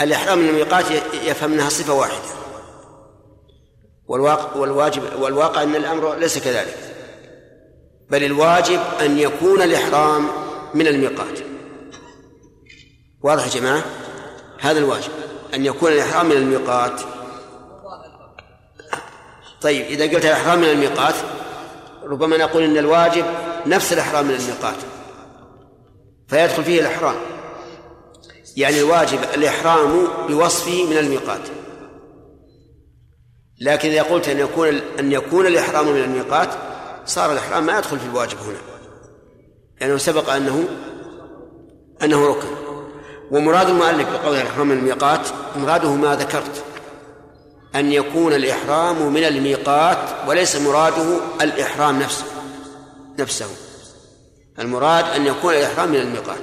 الإحرام من الميقات يفهم أنها صفة واحدة. والواقع والواجب والواقع أن الأمر ليس كذلك. بل الواجب أن يكون الإحرام من الميقات. واضح يا جماعة؟ هذا الواجب. أن يكون الإحرام من الميقات. طيب إذا قلت الإحرام من الميقات ربما نقول إن الواجب نفس الإحرام من الميقات فيدخل فيه الإحرام. يعني الواجب الإحرام بوصفه من الميقات. لكن إذا قلت أن يكون أن يكون الإحرام من الميقات صار الإحرام ما يدخل في الواجب هنا. لأنه سبق أنه أنه ركن. ومراد المؤلف بقول الإحرام من الميقات مراده ما ذكرت. أن يكون الإحرام من الميقات وليس مراده الإحرام نفسه نفسه. المراد أن يكون الإحرام من الميقات.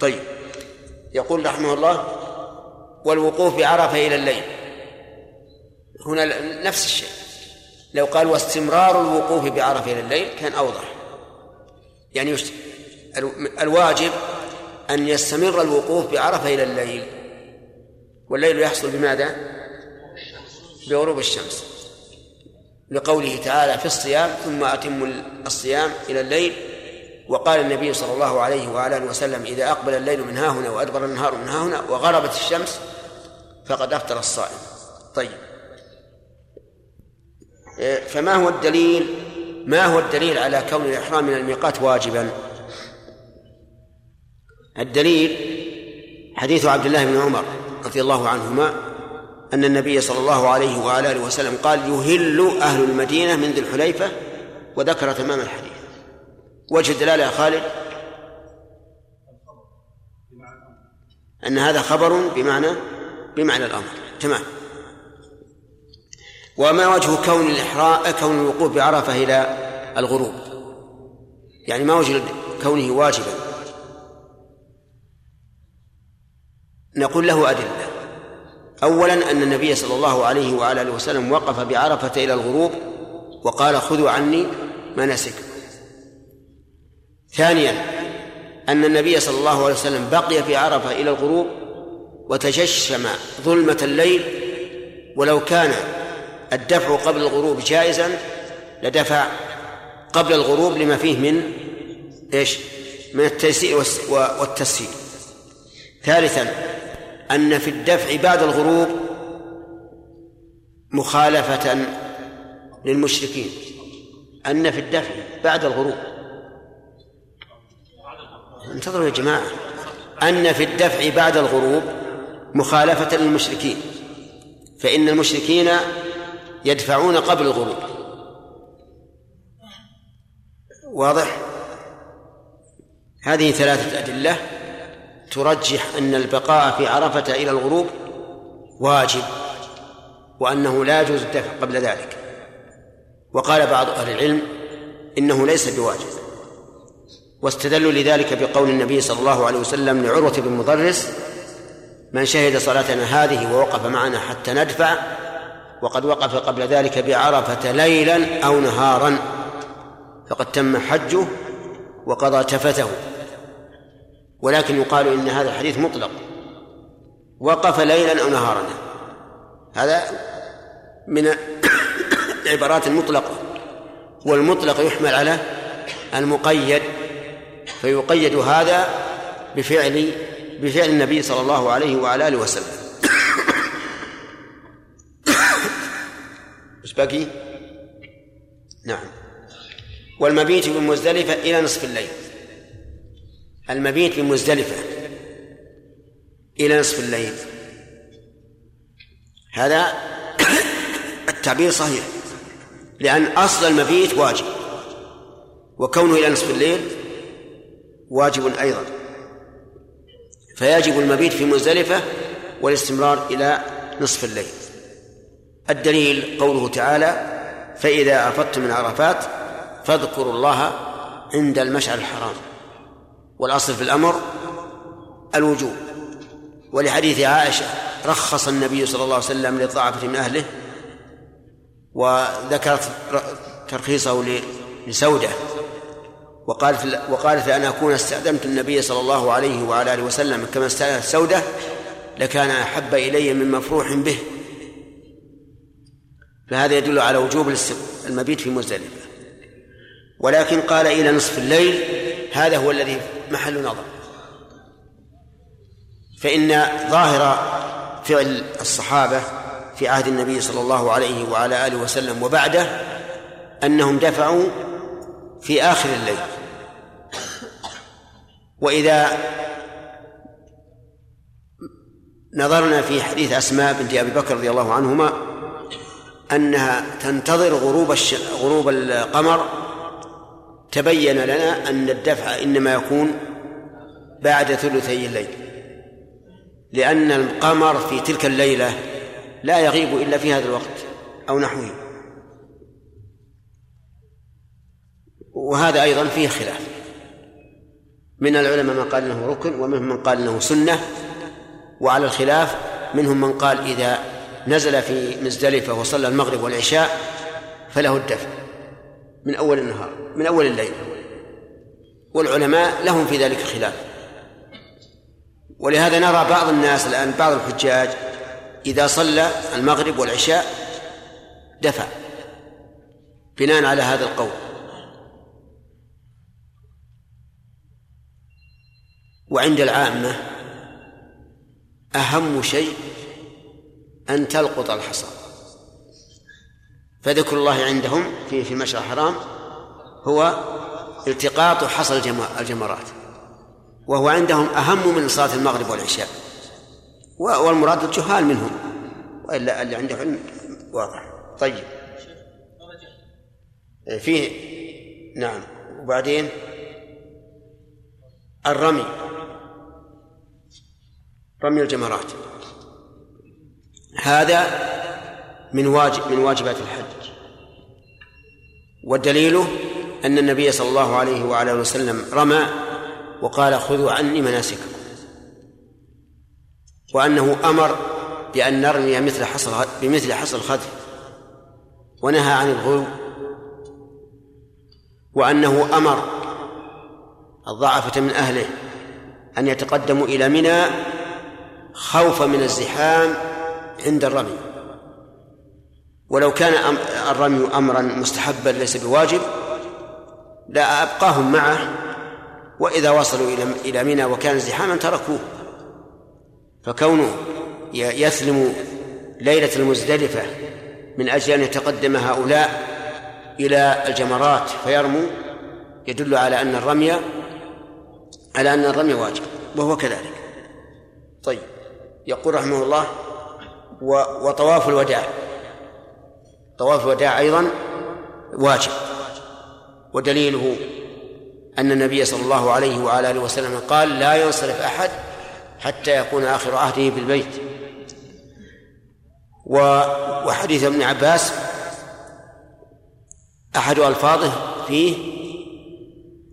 طيب. يقول رحمه الله والوقوف بعرفة إلى الليل. هنا نفس الشيء. لو قال واستمرار الوقوف بعرفة إلى الليل كان أوضح. يعني. الواجب أن يستمر الوقوف بعرفة إلى الليل. والليل يحصل بماذا؟ بغروب الشمس. لقوله تعالى في الصيام ثم أتم الصيام إلى الليل. وقال النبي صلى الله عليه وعلى آله وسلم إذا أقبل الليل من ها هنا وأدبر النهار من ها هنا وغربت الشمس فقد أفطر الصائم. طيب. فما هو الدليل؟ ما هو الدليل على كون الإحرام من الميقات واجبا؟ الدليل حديث عبد الله بن عمر رضي الله عنهما أن النبي صلى الله عليه وعلى آله وسلم قال يهل أهل المدينة من ذي الحليفة وذكر تمام الحديث. وجه الدلالة يا خالد؟ أن هذا خبر بمعنى بمعنى الأمر. تمام. وما وجه كون الإحراء كون الوقوف بعرفة إلى الغروب؟ يعني ما وجه كونه واجبا؟ نقول له أدلة. أولا أن النبي صلى الله عليه وعلى آله وسلم وقف بعرفة إلى الغروب وقال خذوا عني مناسككم ثانيا أن النبي صلى الله عليه وسلم بقي في عرفة إلى الغروب وتجشم ظلمة الليل ولو كان الدفع قبل الغروب جائزا لدفع قبل الغروب لما فيه من إيش؟ من التيسير والتسهيل. ثالثا أن في الدفع بعد الغروب مخالفة للمشركين. أن في الدفع بعد الغروب. انتظروا يا جماعة. أن في الدفع بعد الغروب مخالفة للمشركين. فإن المشركين يدفعون قبل الغروب. واضح؟ هذه ثلاثة أدلة. ترجح أن البقاء في عرفة إلى الغروب واجب وأنه لا يجوز الدفع قبل ذلك. وقال بعض أهل العلم إنه ليس بواجب. واستدلوا لذلك بقول النبي صلى الله عليه وسلم لعروة بن مضرس من شهد صلاتنا هذه ووقف معنا حتى ندفع وقد وقف قبل ذلك بعرفة ليلا أو نهارا فقد تم حجه وقضى تفته. ولكن يقال إن هذا الحديث مطلق. وقف ليلا أو نهارا. هذا من العبارات المطلقة. والمطلق يحمل على المقيد. فيقيد هذا بفعل بفعل النبي صلى الله عليه وعلى آله وسلم. إيش؟ نعم. والمبيت بمزدلفة إلى نصف الليل. المبيت بمزدلفة إلى نصف الليل. هذا التعبير صحيح لأن أصل المبيت واجب وكونه إلى نصف الليل واجب أيضا. فيجب المبيت في مزدلفة والاستمرار إلى نصف الليل. الدليل قوله تعالى فإذا أفضتم من عرفات فاذكروا الله عند المشعر الحرام. والأصل في الأمر الوجوب. ولحديث عائشة رخص النبي صلى الله عليه وسلم للضعفة من أهله وذكرت ترخيصه لسودة. وقالت وقالت لأن أكون استأذنت النبي صلى الله عليه وعلى آله وسلم كما استأذنت سودة لكان أحب إلي من مفروح به. فهذا يدل على وجوب المبيت في مزدلفة. ولكن قال إلى نصف الليل هذا هو الذي محل نظر فإن ظاهر فعل الصحابة في عهد النبي صلى الله عليه وعلى آله وسلم وبعده أنهم دفعوا في آخر الليل وإذا نظرنا في حديث أسماء بنت أبي بكر رضي الله عنهما أنها تنتظر غروب. غروب القمر تبين لنا أن الدفع إنما يكون بعد ثلثي الليل لأن القمر في تلك الليلة لا يغيب إلا في هذا الوقت أو نحوه. وهذا أيضا فيه خلاف. من العلماء من قال إنه ركن ومنهم من قال إنه سنة. وعلى الخلاف منهم من قال إذا نزل في مزدلفة وصلى المغرب والعشاء فله الدفع. من أول النهار من أول الليل. والعلماء لهم في ذلك خلاف. ولهذا نرى بعض الناس الآن بعض الحجاج إذا صلى المغرب والعشاء دفع بناء على هذا القول. وعند العامة أهم شيء أن تلقط الحصى. فذكر الله عندهم في في المشعر الحرام هو التقاط حصى الجمرات. وهو عندهم أهم من صلاة المغرب والعشاء. والمراد الجهال منهم. وإلا اللي عنده علم واضح. طيب. فيه نعم. وبعدين الرمي. رمي الجمرات. هذا من واجب من واجبات الحج. والدليل أن النبي صلى الله عليه وعلى آله وسلم رمى وقال خذوا عني مناسككم. وأنه أمر بأن نرمي مثل حصل بمثل حصل الخذف ونهى عن الغلو. وأنه أمر الضعفة من أهله أن يتقدموا إلى منى خوفا من الزحام عند الرمي. ولو كان الرمي امرا مستحبا ليس بواجب لا أبقاهم معه وإذا وصلوا إلى إلى منى وكان زحاما تركوه. فكونه يسلم ليلة المزدلفة من أجل أن يتقدم هؤلاء إلى الجمرات فيرموا يدل على أن الرمي على أن الرمي واجب وهو كذلك. طيب يقول رحمه الله وطواف الوداع. طواف الوداع أيضا واجب. ودليله أن النبي صلى الله عليه وعلى آله وسلم قال لا ينصرف أحد حتى يكون آخر عهده بالبيت. وحديث ابن عباس أحد ألفاظه فيه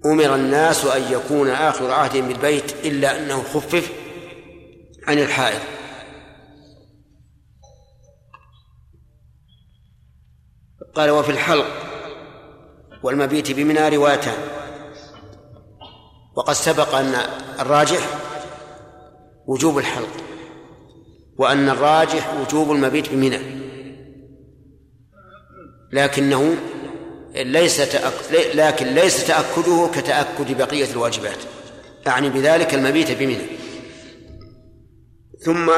أمر الناس أن يكون آخر عهدهم بالبيت إلا أنه خفف عن الحائض. قال وفي الحلق والمبيت بمنى روايتان وقد سبق أن الراجح وجوب الحلق وأن الراجح وجوب المبيت بمنى. لكنه ليس تأك... لكن ليس تأكده كتأكد بقية الواجبات. أعني بذلك المبيت بمنى. ثم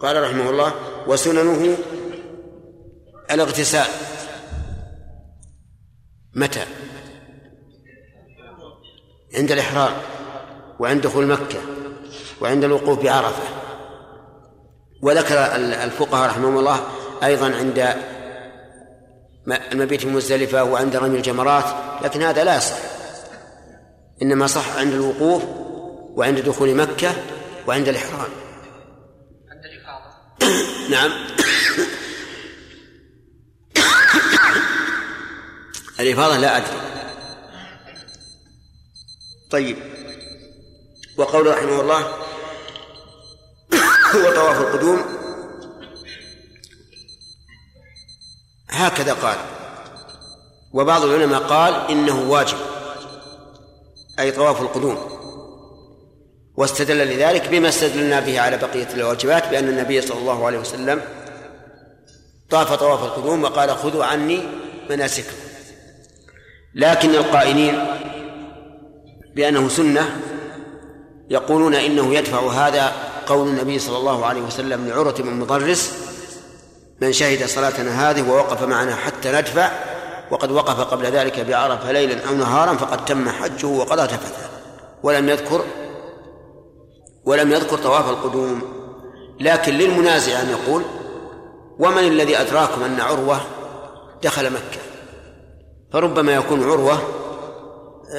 قال رحمه الله وسننه الاغتسال متى؟ عند الإحرام وعند دخول مكة وعند الوقوف بعرفة. وذكر الفقهاء رحمهم الله أيضا عند المبيت في مزدلفة وعند رمي الجمرات لكن هذا لا يصح. إنما صح عند الوقوف وعند دخول مكة وعند الإحرام. عند الإفاضة. نعم. الإفاضة لا أدري. طيب. وقول رحمه الله هو طواف القدوم. هكذا قال. وبعض العلماء قال إنه واجب. أي طواف القدوم. واستدل لذلك بما استدلنا به على بقية الواجبات بأن النبي صلى الله عليه وسلم طاف طواف القدوم وقال خذوا عني مناسككم. لكن القائلين بأنه سنة يقولون إنه يدفع هذا قول النبي صلى الله عليه وسلم لعروة بن مضرس من شهد صلاتنا هذه ووقف معنا حتى ندفع وقد وقف قبل ذلك بعرفة ليلا أو نهارا فقد تم حجه وقضى تفثه. ولم يذكر ولم يذكر طواف القدوم. لكن للمنازع أن يقول ومن الذي أدراكم أن عروة دخل مكة؟ فربما يكون عروة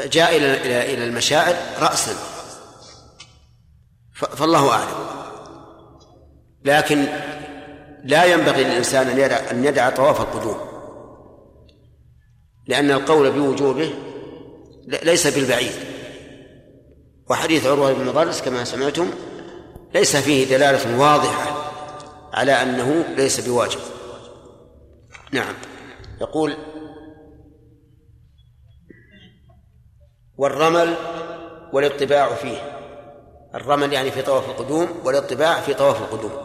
جاء إلى إلى إلى المشاعر رأسا. فالله أعلم. لكن لا ينبغي للإنسان أن يدع أن يدع طواف القدوم لأن القول بوجوبه ليس بالبعيد. وحديث عروة بن مضرس كما سمعتم ليس فيه دلالة واضحة على أنه ليس بواجب. نعم. يقول والرمل والاطباع فيه. الرمل يعني في طواف القدوم والاطباع في طواف القدوم.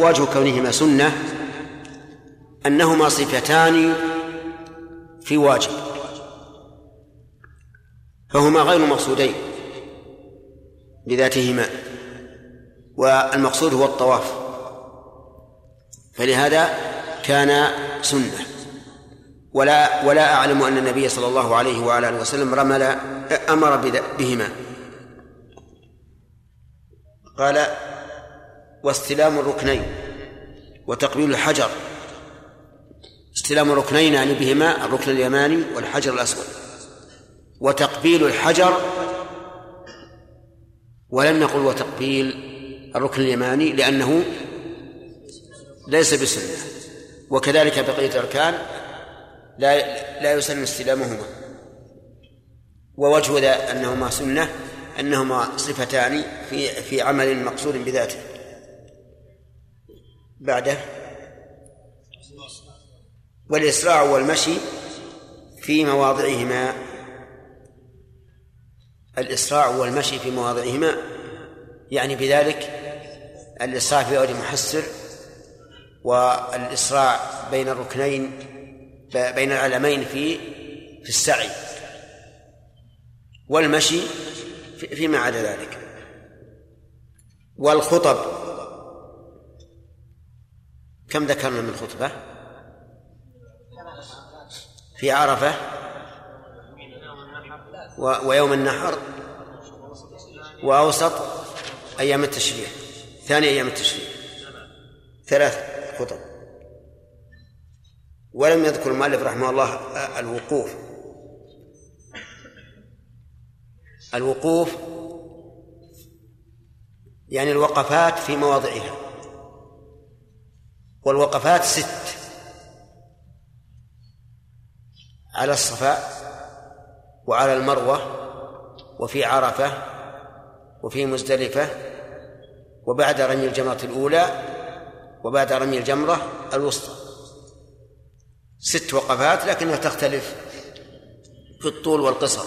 وجه كونهما سنة. أنهما صفتان في واجب. فهما غير مقصودين بذاتهما. والمقصود هو الطواف. فلهذا كان سنة. ولا ولا أعلم أن النبي صلى الله عليه وعلى آله وسلم رمل أمر بهما. قال واستلام الركنين وتقبيل الحجر. استلام الركنين يعني بهما الركن اليماني والحجر الأسود. وتقبيل الحجر ولم نقل وتقبيل الركن اليماني لأنه ليس بسنة. وكذلك بقية الأركان لا لا يسن استلامهما. ووجه ذا أنهما سنة أنهما صفتان في في عمل مقصود بذاته. بعده. والإسراع والمشي في مواضعهما. الإسراع والمشي في مواضعهما يعني بذلك الإسراع في غير محسر والإسراع بين الركنين بين العلمين في في السعي والمشي فيما عدا ذلك. والخطب. كم ذكرنا من خطبة؟ في عرفة ويوم النحر وأوسط أيام التشريع ثاني أيام التشريع ثلاث خطب. ولم يذكر المؤلف رحمه الله الوقوف. الوقوف يعني الوقفات في مواضعها. والوقفات ست. على الصفاء وعلى المروة وفي عرفة وفي مزدلفة وبعد رمي الجمرة الأولى وبعد رمي الجمرة الوسطى. ست وقفات لكنها تختلف في الطول والقصر.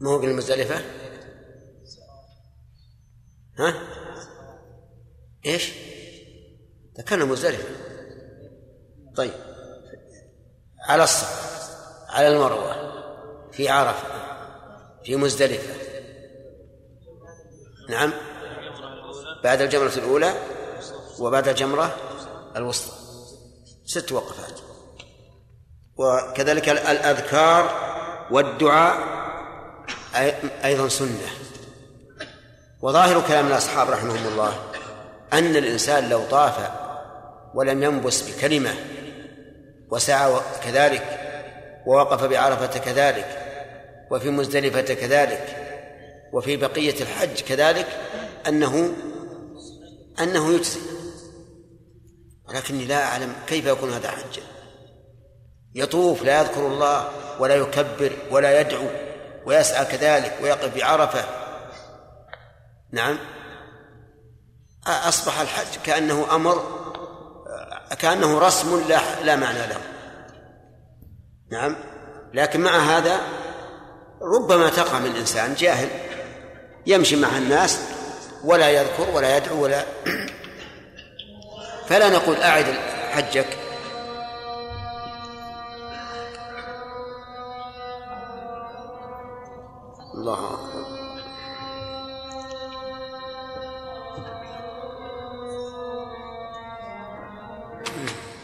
ما هو المزدلفة؟ ها؟ إيش؟ ذكرنا مزدلفة. طيب. على الصف. على المروة. في عرفة. في مزدلفة. نعم. بعد الجمرة الأولى وبعد الجمرة الوسطى. ست وقفات. وكذلك الأذكار والدعاء أيضا سنة. وظاهر كلام الأصحاب رحمهم الله أن الإنسان لو طاف ولم ينبس بكلمة وسعى كذلك ووقف بعرفة كذلك وفي مزدلفة كذلك وفي بقية الحج كذلك أنه أنه يجزي. ولكني لا أعلم كيف يكون هذا حجا يطوف لا يذكر الله ولا يكبر ولا يدعو ويسعى كذلك ويقف بعرفة نعم. أصبح الحج كأنه أمر كأنه رسم لا لا معنى له. نعم. لكن مع هذا ربما تقع من إنسان جاهل يمشي مع الناس ولا يذكر ولا يدعو ولا فلا نقول أعد حجك. الله أكبر.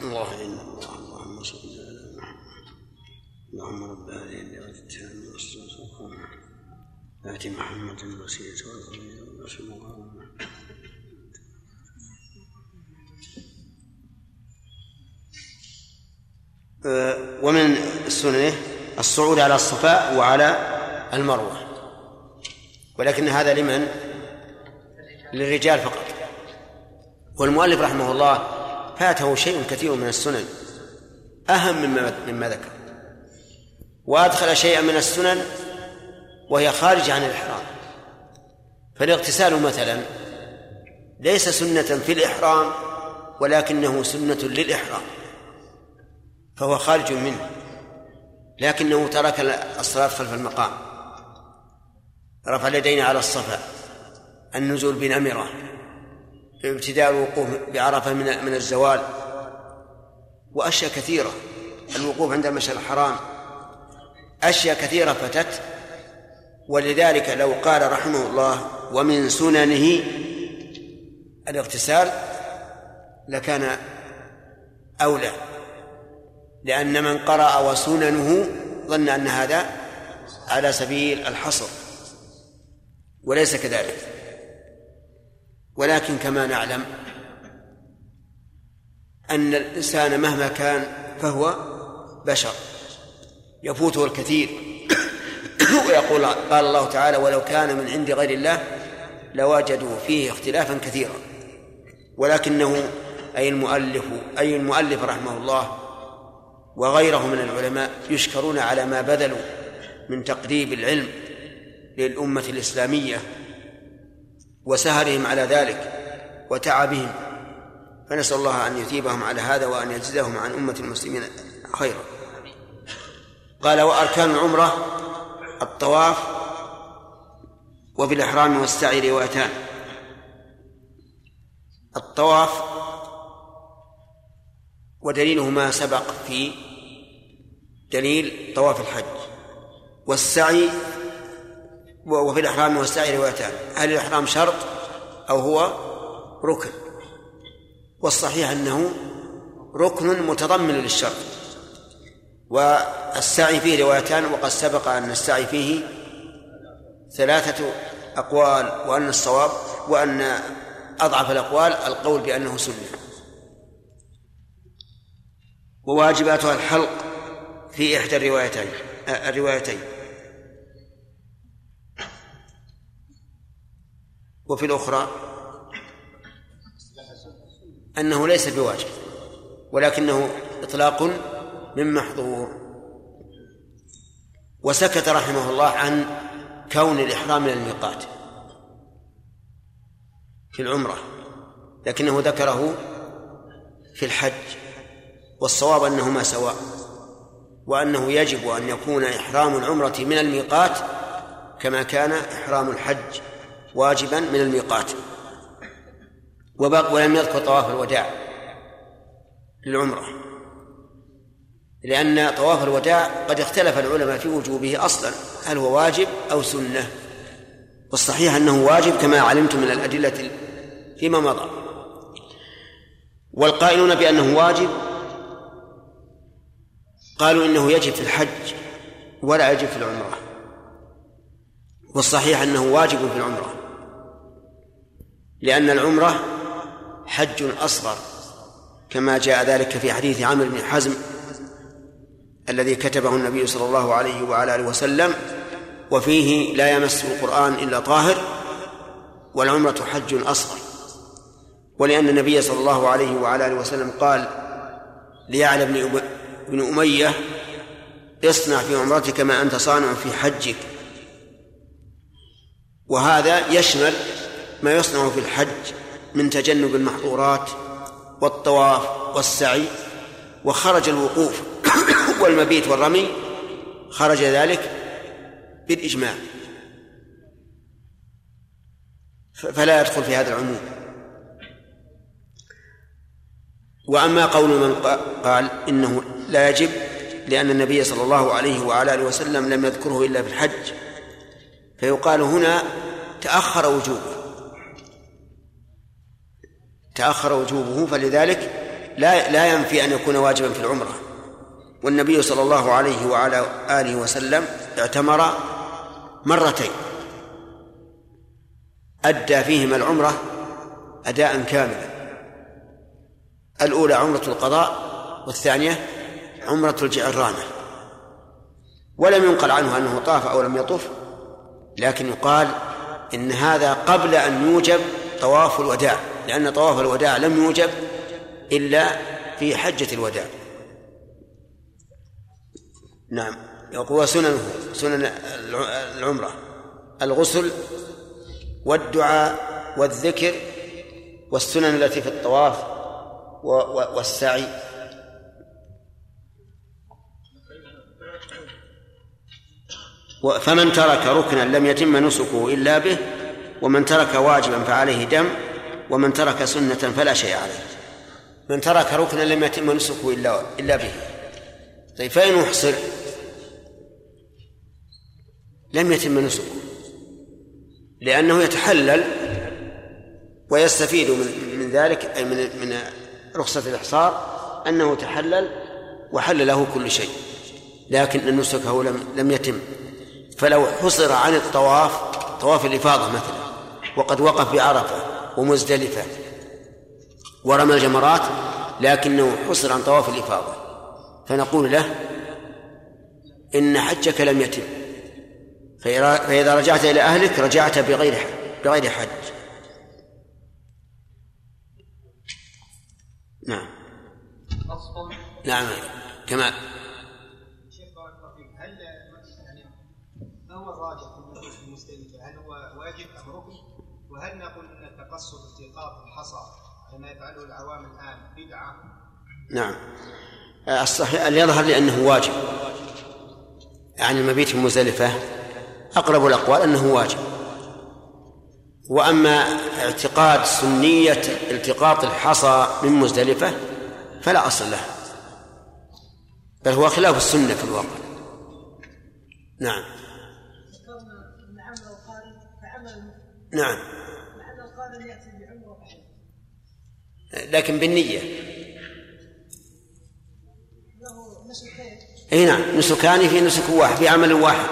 الله إلا الله. اللهم صل على محمد. اللهم رب هذه الدعوة التامة والصلاة آت محمد الوسيلة والفضيلة والرسول. ومن السنن الصعود على الصفاء وعلى المروة. ولكن هذا لمن؟ للرجال فقط. والمؤلف رحمه الله فاته شيء كثير من السنن أهم مما مما ذكر. وأدخل شيئا من السنن وهي خارجة عن الإحرام. فالاغتسال مثلا ليس سنة في الإحرام ولكنه سنة للإحرام. فهو خارج منه لكنه ترك الصلاة خلف المقام. رفع اليدين على الصفا النزول بنمرة ابتداء الوقوف بعرفة من من الزوال وأشياء كثيرة الوقوف عند المشعر الحرام. أشياء كثيرة فتت ولذلك لو قال رحمه الله ومن سننه الاغتسال لكان أولى. لأن من قرأ وسننه ظن أن هذا على سبيل الحصر وليس كذلك. ولكن كما نعلم أن الإنسان مهما كان فهو بشر يفوته الكثير. ويقول قال الله تعالى ولو كان من عند غير الله لوجدوا فيه اختلافا كثيرا ولكنه أي المؤلف أي المؤلف رحمه الله وغيره من العلماء يشكرون على ما بذلوا من تقريب العلم للأمة الإسلامية وسهرهم على ذلك وتعبهم. فنسأل الله أن يثيبهم على هذا وأن يجزيهم عن أمة المسلمين خيرا. قال وأركان العمرة الطواف وفي الإحرام والسعي روايتان. الطواف ودليله ما سبق في دليل طواف الحج والسعي وفي الإحرام والسعي روايتان هل الإحرام شرط أو هو ركن؟ والصحيح أنه ركن متضمن للشرط. والسعي فيه روايتان وقد سبق أن السعي فيه ثلاثة أقوال وأن الصواب وأن أضعف الأقوال القول بأنه سنة. وواجباتها الحلق في إحدى الروايتين. الروايتين. وفي الأخرى أنه ليس بواجب ولكنه إطلاق من محظور. وسكت رحمه الله عن كون الإحرام من الميقات في العمرة لكنه ذكره في الحج والصواب أنهما سواء. وأنه يجب أن يكون إحرام العمرة من الميقات كما كان إحرام الحج واجبا من الميقات. ولم يذكر طواف الوداع للعمرة لأن طواف الوداع قد اختلف العلماء في وجوبه أصلا هل هو واجب أو سنة. والصحيح أنه واجب كما علمتم من الأدلة فيما مضى. والقائلون بأنه واجب قالوا إنه يجب في الحج ولا يجب في العمرة. والصحيح أنه واجب في العمرة. لأن العمرة حج أصغر كما جاء ذلك في حديث عامر بن حزم الذي كتبه النبي صلى الله عليه وعلى آله وسلم وفيه لا يمس القرآن إلا طاهر والعمرة حج أصغر. ولأن النبي صلى الله عليه وعلى آله وسلم قال ليعلى بن بن أمية اصنع في عمرتك ما أنت صانع في حجك. وهذا يشمل ما يصنع في الحج من تجنب المحظورات والطواف والسعي وخرج الوقوف والمبيت والرمي خرج ذلك بالإجماع. فلا يدخل في هذا العموم. وأما قول من قال إنه لا يجب لأن النبي صلى الله عليه وعلى آله وسلم لم يذكره إلا في الحج. فيقال هنا تأخر وجوبه. تأخر وجوبه فلذلك لا لا ينفي أن يكون واجبا في العمرة. والنبي صلى الله عليه وعلى آله وسلم اعتمر مرتين. أدى فيهما العمرة أداء كاملا. الأولى عمرة القضاء والثانية عمرة الجعرانة ولم ينقل عنه أنه طاف أو لم يطف لكن يقال إن هذا قبل أن يوجب طواف الوداع لأن طواف الوداع لم يوجب إلا في حجة الوداع. نعم يقول سننه سنن العمرة. الغسل والدعاء والذكر والسنن التي في الطواف والسعي فمن ترك ركنا لم يتم نسكه إلا به ومن ترك واجبا فعليه دم ومن ترك سنة فلا شيء عليه. من ترك ركنا لم يتم نسكه إلا إلا به. طيب فإن أحصر لم يتم نسكه لأنه يتحلل ويستفيد من من ذلك أي من من رخصة الإحصار أنه تحلل وحل له كل شيء لكن نسكه لم لم يتم. فلو حصر عن الطواف طواف الإفاضة مثلا وقد وقف بعرفة ومزدلفة ورمى الجمرات لكنه حصر عن طواف الإفاضة. فنقول له إن حجك لم يتم. فإذا رجعت إلى أهلك رجعت بغير حج بغير حج. نعم. نعم. كمال شيخ بارك الله فيك هل يعني ما هو الراجح في المبيت في مزدلفه؟ هل هو واجب ام ركن؟ وهل نقول ان التقصد ما يفعله العوام الآن بدعة؟ نعم. الصحيح اللي يظهر لي أنه واجب. يعني المبيت في مزدلفه أقرب الأقوال أنه واجب. وأما اعتقاد سنية التقاط الحصى من مزدلفة فلا أصل له. بل هو خلاف السنة في الواقع. نعم. ذكرنا ان عمل القارن كعمل نعم لعل القارن ياتي بعمره وحج لكن نسكين إي نعم نسكان في نسك واحد في عمل واحد.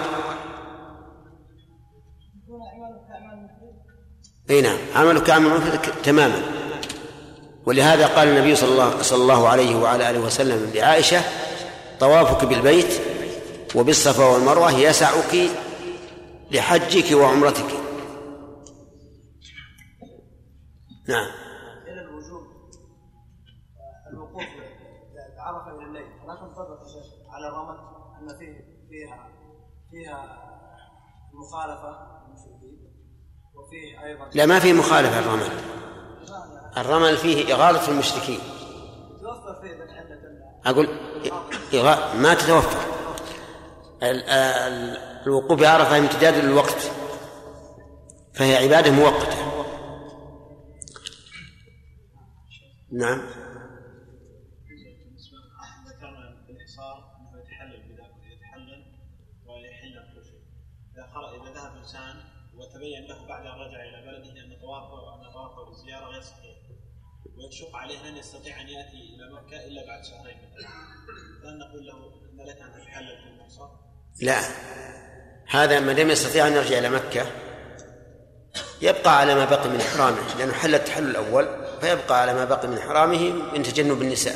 إي نعم عملك كعمل مفرد تماما. ولهذا قال النبي صلى الله صلى الله عليه وعلى آله وسلم لعائشة طوافك بالبيت وبالصفا والمروة يسعك لحجك وعمرتك. نعم. ان فيه فيها فيها مخالفة وفيه أيضا لا ما في مخالفة الرمل. الرمل فيه إغاظة المشركين. توفر فيه من إغاء ما تتوفر ال- ال- الوقوف بعرفة امتداد للوقت فهي عبادة مؤقتة. نعم. عليه لن يستطيع أن يأتي إلى مكة إلا بعد شهرين مثلا. فهل نقول له إن لك أن تتحلل في المحصر؟ لا هذا ما دام يستطيع أن يرجع إلى مكة يبقى على ما بقي من إحرامه لأنه حل التحلل الأول فيبقى على ما بقي من إحرامه من تجنب النساء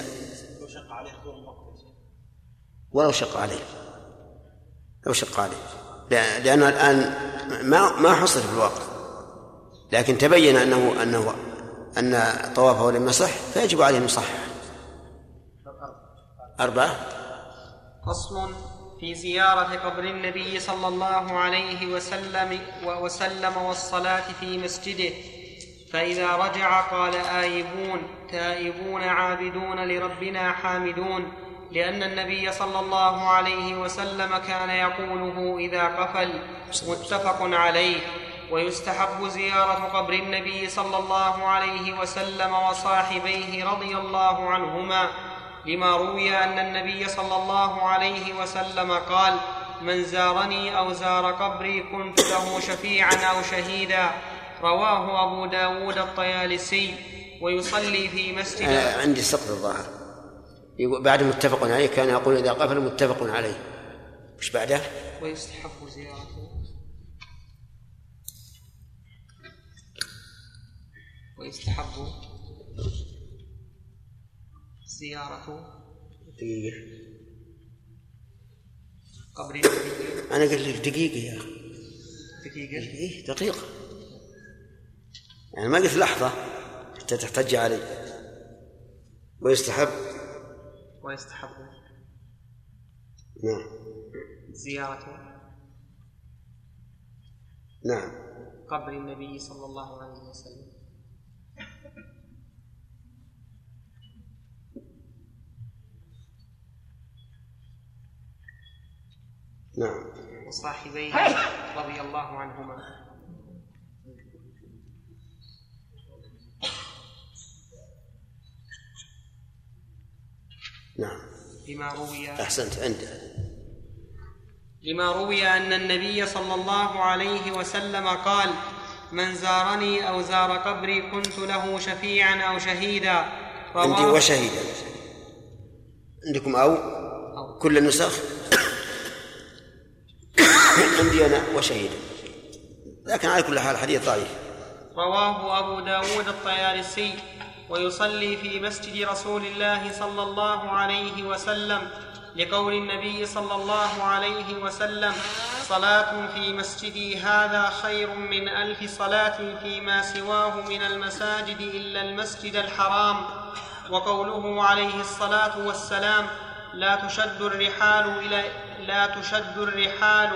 لو شق عليه طول الوقت. ولو شق عليه لو شق عليه لأ- لأنه الآن ما ما حصل في الواقع لكن تبين أنه أنه أن طوافه لم يصح فيجب عليه أن أربعة. فصل في زيارة قبر النبي صلى الله عليه وسلم وسلم والصلاة في مسجده. فإذا رجع قال آيبون تائبون عابدون لربنا حامدون لأن النبي صلى الله عليه وسلم كان يقوله إذا قفل متفق عليه. ويستحب زيارة قبر النبي صلى الله عليه وسلم وصاحبيه رضي الله عنهما لما روي أن النبي صلى الله عليه وسلم قال من زارني أو زار قبري كنت له شفيعا أو شهيدا. رواه أبو داود الطيالسي. ويصلي في مسجد أنا عندي سقط الظاهر. بعد متفق عليه كان يقول إذا قفل متفق عليه. وش بعده؟ ويستحب زيارته ويستحب زيارة دقيقة. قبر النبي أنا قلت لك دقيقة يا أخي. دقيقة؟ إيه دقيقة. يعني ما قلت لحظة حتى تحتج علي. ويستحب. ويستحب نعم. زيارة نعم. قبر النبي صلى الله عليه وسلم. نعم. وصاحبيه رضي الله عنهما. نعم. لما روي أحسنت عنده لما روي أن النبي صلى الله عليه وسلم قال من زارني أو زار قبري كنت له شفيعا أو شهيدا. عندي وشهيدا. عندكم أو؟ كل النسخ عندي أنا وشهيدا لكن على كل حال حديث ضعيف. رواه أبو داود الطيالسي ويصلي في مسجد رسول الله صلى الله عليه وسلم لقول النبي صلى الله عليه وسلم صلاة في مسجدي هذا خير من ألف صلاة فيما سواه من المساجد إلا المسجد الحرام. وقوله عليه الصلاة والسلام لا تشد الرحال إلى لا تشد الرحال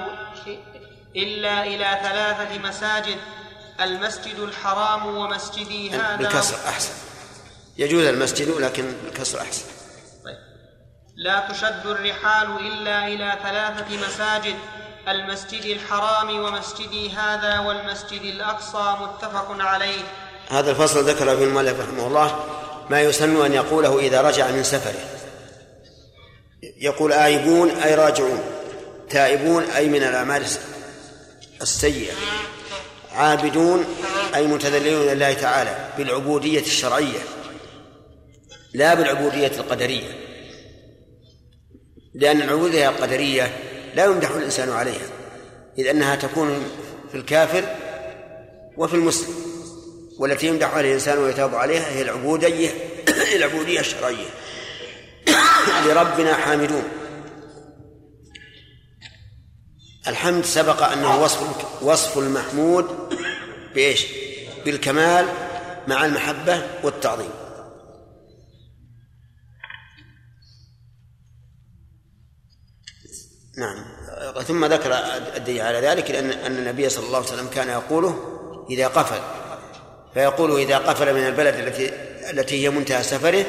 إلا إلى ثلاثة مساجد المسجد الحرام ومسجدي هذا. بالكسر أحسن. يجوز المسجد لكن بالكسر أحسن. طيب. لا تشد الرحال إلا إلى ثلاثة مساجد المسجد الحرام ومسجدي هذا والمسجد الأقصى متفق عليه. هذا الفصل ذكر فيه المؤلف رحمه الله ما يسن أن يقوله إذا رجع من سفره. يقول آيبون أي راجعون. تائبون أي من الأعمال السيئة عابدون أي متذللون لله تعالى بالعبودية الشرعية لا بالعبودية القدرية. لأن العبودية القدرية لا يمدح الإنسان عليها إذ أنها تكون في الكافر وفي المسلم. والتي يمدح عليها الإنسان ويتاب عليها هي العبودية العبودية الشرعية. لربنا حامدون. الحمد سبق أنه وصف وصف المحمود بإيش؟ بالكمال مع المحبة والتعظيم. نعم. ثم ذكر الدليل على ذلك لأن أن النبي صلى الله عليه وسلم كان يقوله إذا قفل. فيقول إذا قفل من البلد التي التي هي منتهى سفره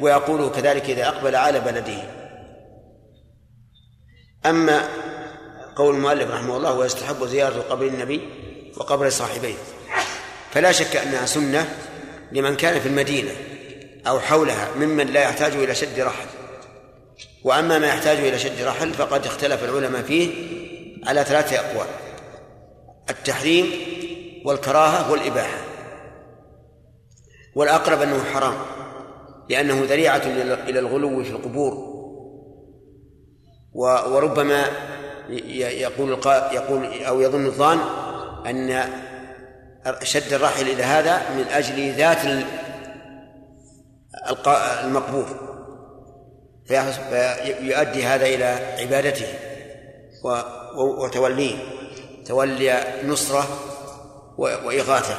ويقول كذلك إذا أقبل على بلده. أما قول المؤلف رحمه الله ويستحب زيارة قبر النبي وقبر صاحبيه. فلا شك أنها سنة لمن كان في المدينة أو حولها ممن لا يحتاج إلى شد رحل. وأما ما يحتاج إلى شد رحل فقد اختلف العلماء فيه على ثلاثة أقوال التحريم والكراهة والإباحة. والأقرب أنه حرام لأنه ذريعة إلى الغلو في القبور. وربما يقول يقول أو يظن الظان أن شد الرحل إلى هذا من أجل ذات المقبور فيؤدي هذا إلى عبادته وتوليه. تولي نصرة وإغاثة.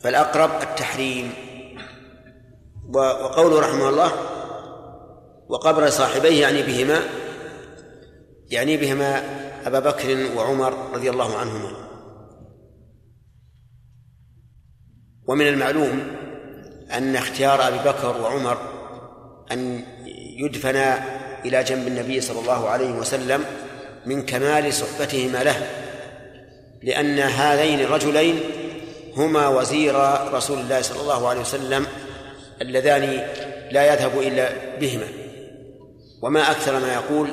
فالأقرب التحريم. وقوله رحمه الله وقبر صاحبيه يعني بهما يعني بهما أبا بكر وعمر رضي الله عنهما. ومن المعلوم أن اختيار أبي بكر وعمر أن يدفنا إلى جنب النبي صلى الله عليه وسلم من كمال صحبتهما له لأن هذين الرجلين هما وزير رسول الله صلى الله عليه وسلم اللذان لا يذهب إلا بهما. وما أكثر ما يقول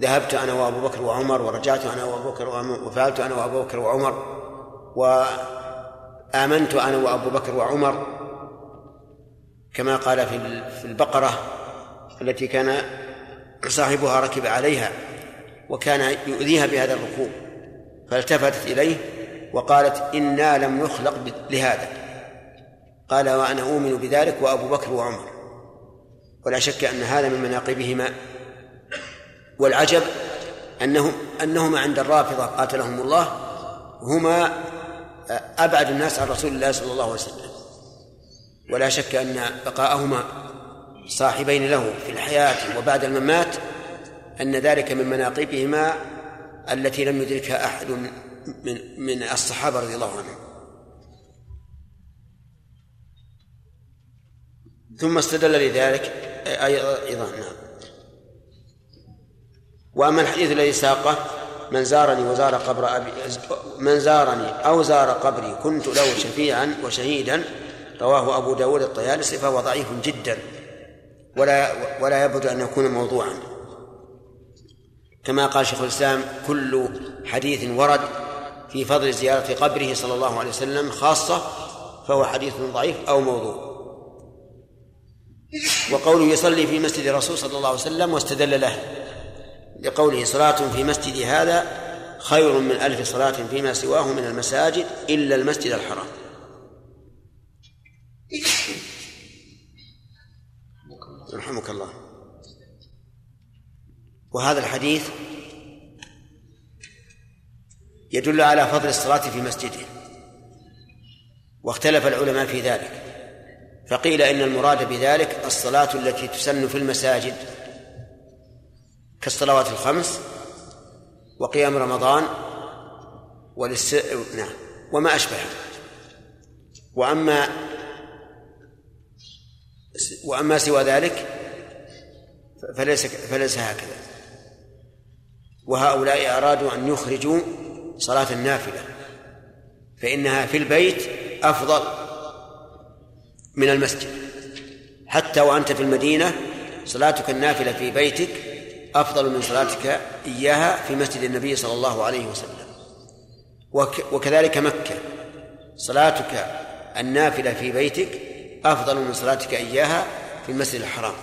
ذهبت أنا وأبو بكر وعمر ورجعت أنا وأبو بكر وعمر وفعلت أنا وأبو بكر وعمر وآمنت أنا وأبو بكر وعمر كما قال في البقرة التي كان صاحبها ركب عليها وكان يؤذيها بهذا الركوب فالتفتت إليه وقالت إنا لم نخلق لهذا. قال وأنا أؤمن بذلك وأبو بكر وعمر. ولا شك أن هذا من مناقبهما والعجب أنهم أنهما عند الرافضة قاتلهم الله هما أبعد الناس عن رسول الله صلى الله عليه وسلم. ولا شك أن بقاءهما صاحبين له في الحياة وبعد الممات أن ذلك من مناقبهما التي لم يدركها أحد من من الصحابة رضي الله عنهم. ثم استدل لذلك أيضا نعم. وأما الحديث الذي ساقه من زارني وزار قبر أبي من زارني أو زار قبري كنت له شفيعا وشهيدا رواه أبو داود الطيالسي فهو ضعيف جدا. ولا ولا يبعد أن يكون موضوعا. كما قال شيخ الإسلام كل حديث ورد في فضل زيارة قبره صلى الله عليه وسلم خاصة فهو حديث ضعيف أو موضوع. وقوله يصلي في مسجد الرسول صلى الله عليه وسلم واستدل له. لقوله صلاة في مسجد هذا خير من ألف صلاة فيما سواه من المساجد إلا المسجد الحرام. يرحمك الله. وهذا الحديث يدل على فضل الصلاة في مسجده. واختلف العلماء في ذلك. فقيل إن المراد بذلك الصلاة التي تسن في المساجد. كالصلوات الخمس وقيام رمضان وللس... نعم وما أشبه وأما وأما سوى ذلك فليس فليس هكذا. وهؤلاء أرادوا أن يخرجوا صلاة النافلة فإنها في البيت أفضل من المسجد. حتى وأنت في المدينة صلاتك النافلة في بيتك أفضل من صلاتك إياها في مسجد النبي صلى الله عليه وسلم. وكذلك مكة. صلاتك النافلة في بيتك أفضل من صلاتك إياها في المسجد الحرام.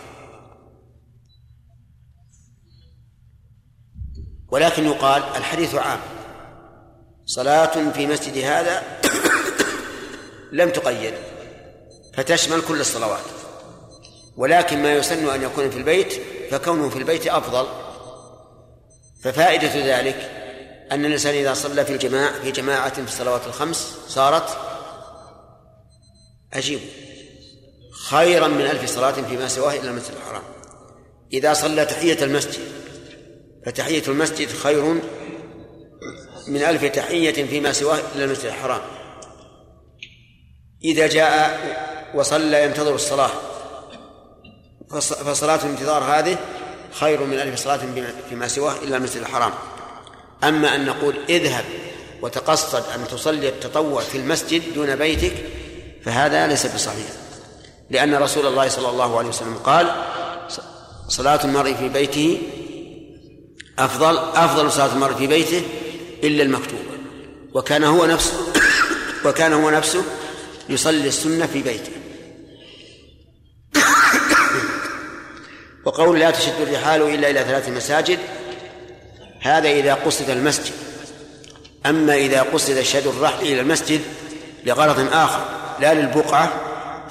ولكن يقال الحديث عام. صلاة في مسجد هذا لم تقيد فتشمل كل الصلوات. ولكن ما يسن أن يكون في البيت فكونه في البيت أفضل ففائدة ذلك أن الإنسان إذا صلى في الجماعة في جماعة في الصلوات الخمس صارت عجيب خيرا من ألف صلاة فيما سواه إلا المسجد الحرام. إذا صلى تحية المسجد فتحية المسجد خير من ألف تحية فيما سواه إلا المسجد الحرام. إذا جاء وصلى ينتظر الصلاة فصلاة الانتظار هذه خير من ألف صلاة فيما سواه إلا المسجد الحرام. أما أن نقول اذهب وتقصد أن تصلي التطوع في المسجد دون بيتك فهذا ليس بصحيح. لأن رسول الله صلى الله عليه وسلم قال صلاة المرء في بيته أفضل أفضل صلاة المرء في بيته إلا المكتوبة. وكان هو نفسه وكان هو نفسه يصلي السنة في بيته. وقول لا تشد الرحال إلا إلى ثلاث مساجد هذا إذا قصد المسجد. أما إذا قصد شد الرحل إلى المسجد لغرض آخر لا للبقعة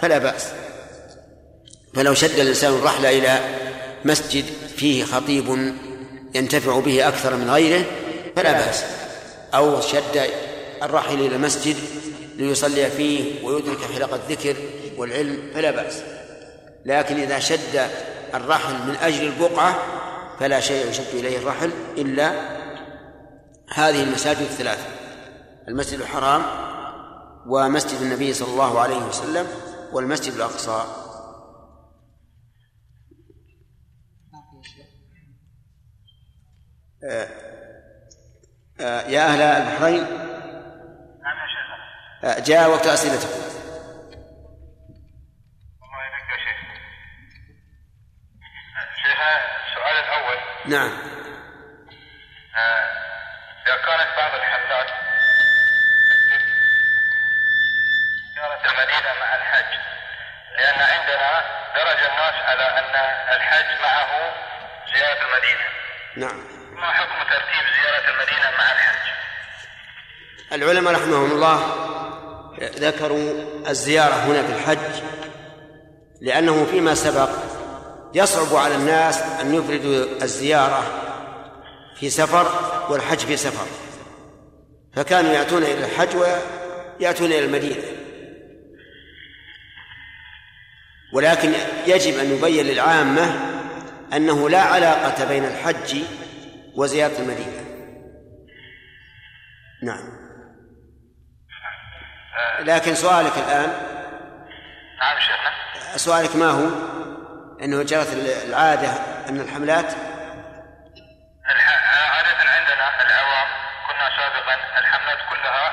فلا بأس. فلو شد الإنسان الرحل إلى مسجد فيه خطيب ينتفع به أكثر من غيره فلا بأس. أو شد الرحل إلى المسجد ليصلي فيه ويدرك حلق الذكر والعلم فلا بأس. لكن إذا شد الرحل من أجل البقعة فلا شيء يشد إليه الرحل إلا هذه المساجد الثلاثة المسجد الحرام ومسجد النبي صلى الله عليه وسلم والمسجد الأقصى. آه، آه، يا أهل البحرين نعم آه، جاء وقت أسئلتكم الله يبارك يا شيخ شيخ السؤال الأول نعم. آه، إذا كانت بعض الحملات زيارة المدينة مع الحج لأن عندنا درج الناس على أن الحج معه زيارة المدينة. نعم. ما حكم ترتيب زيارة المدينة مع الحج؟ العلماء رحمهم الله ذكروا الزيارة هنا في الحج لأنه فيما سبق يصعب على الناس أن يفردوا الزيارة في سفر والحج في سفر. فكانوا يأتون إلى الحج ويأتون إلى المدينة. ولكن يجب أن يبين للعامة أنه لا علاقة بين الحج وزيارة المدينة. نعم. لكن سؤالك الآن؟ نعم شيخنا. سؤالك ما هو؟ أنه جرت العادة أن الحملات الح- عادة عندنا العوام كنا سابقا. الحملات كلها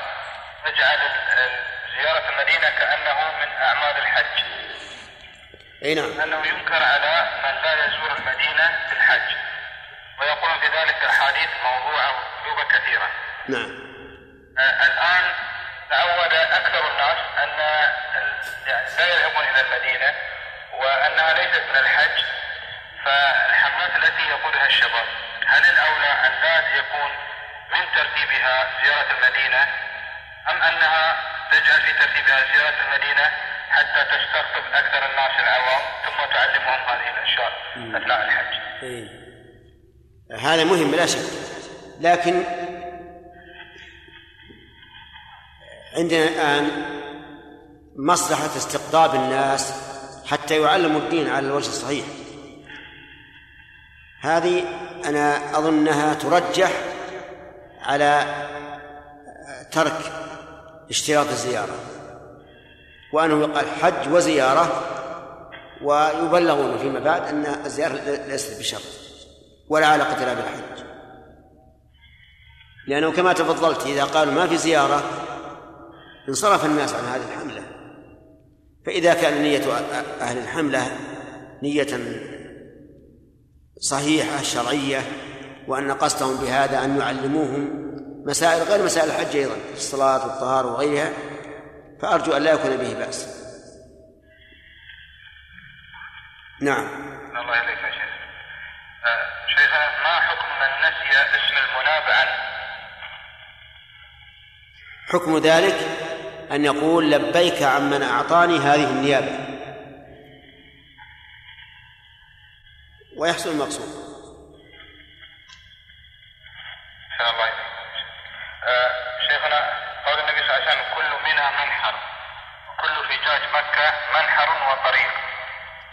نجعل زيارة المدينة كأنه من أعمال الحج. أي نعم. لأنه ينكر على من لا يزور المدينة في الحج. ويقول في ذلك أحاديث موضوعة ومكذوبة كثيرة نعم. آه، الآن تعود أكثر الناس أن يعني لا يذهبون إلى المدينة. وأنها ليست من الحج فالحملات التي يقودها الشباب هل الأولى أن لا يكون من ترتيبها زيارة المدينة أم أنها تجعل في ترتيبها زيارة المدينة حتى تستقطب أكثر الناس العوام ثم تعلمهم هذه الأشياء أثناء الحج؟ إيه. هذا مهم بلا شك. لكن عندنا الآن مصلحة استقطاب الناس حتى يعلموا الدين على الوجه الصحيح. هذه أنا أظنها ترجح على ترك اشتراط الزيارة. وأنه يقال حج وزيارة ويبلغون فيما بعد أن الزيارة ليست بشرط ولا علاقة لها بالحج. لأنه كما تفضلت إذا قالوا ما في زيارة انصرف الناس عن هذه الحملة. فإذا كان نية أهل الحملة نية صحيحة شرعية وأن قصدهم بهذا أن يعلموهم مسائل غير مسائل الحج أيضا الصلاة والطهارة وغيرها فأرجو أن لا يكون به بأس. نعم. الله يهديك يا شيخ. آه، شيخنا ما حكم من نسي اسم المناب عنه حكم ذلك؟ أن يقول لبيك عمن أعطاني هذه النيابة. ويحصل المقصود. الله. آه، شيخنا قول النبي صلى الله عليه وسلم كل منها منحر. وكل فجاج مكة منحر وطريق.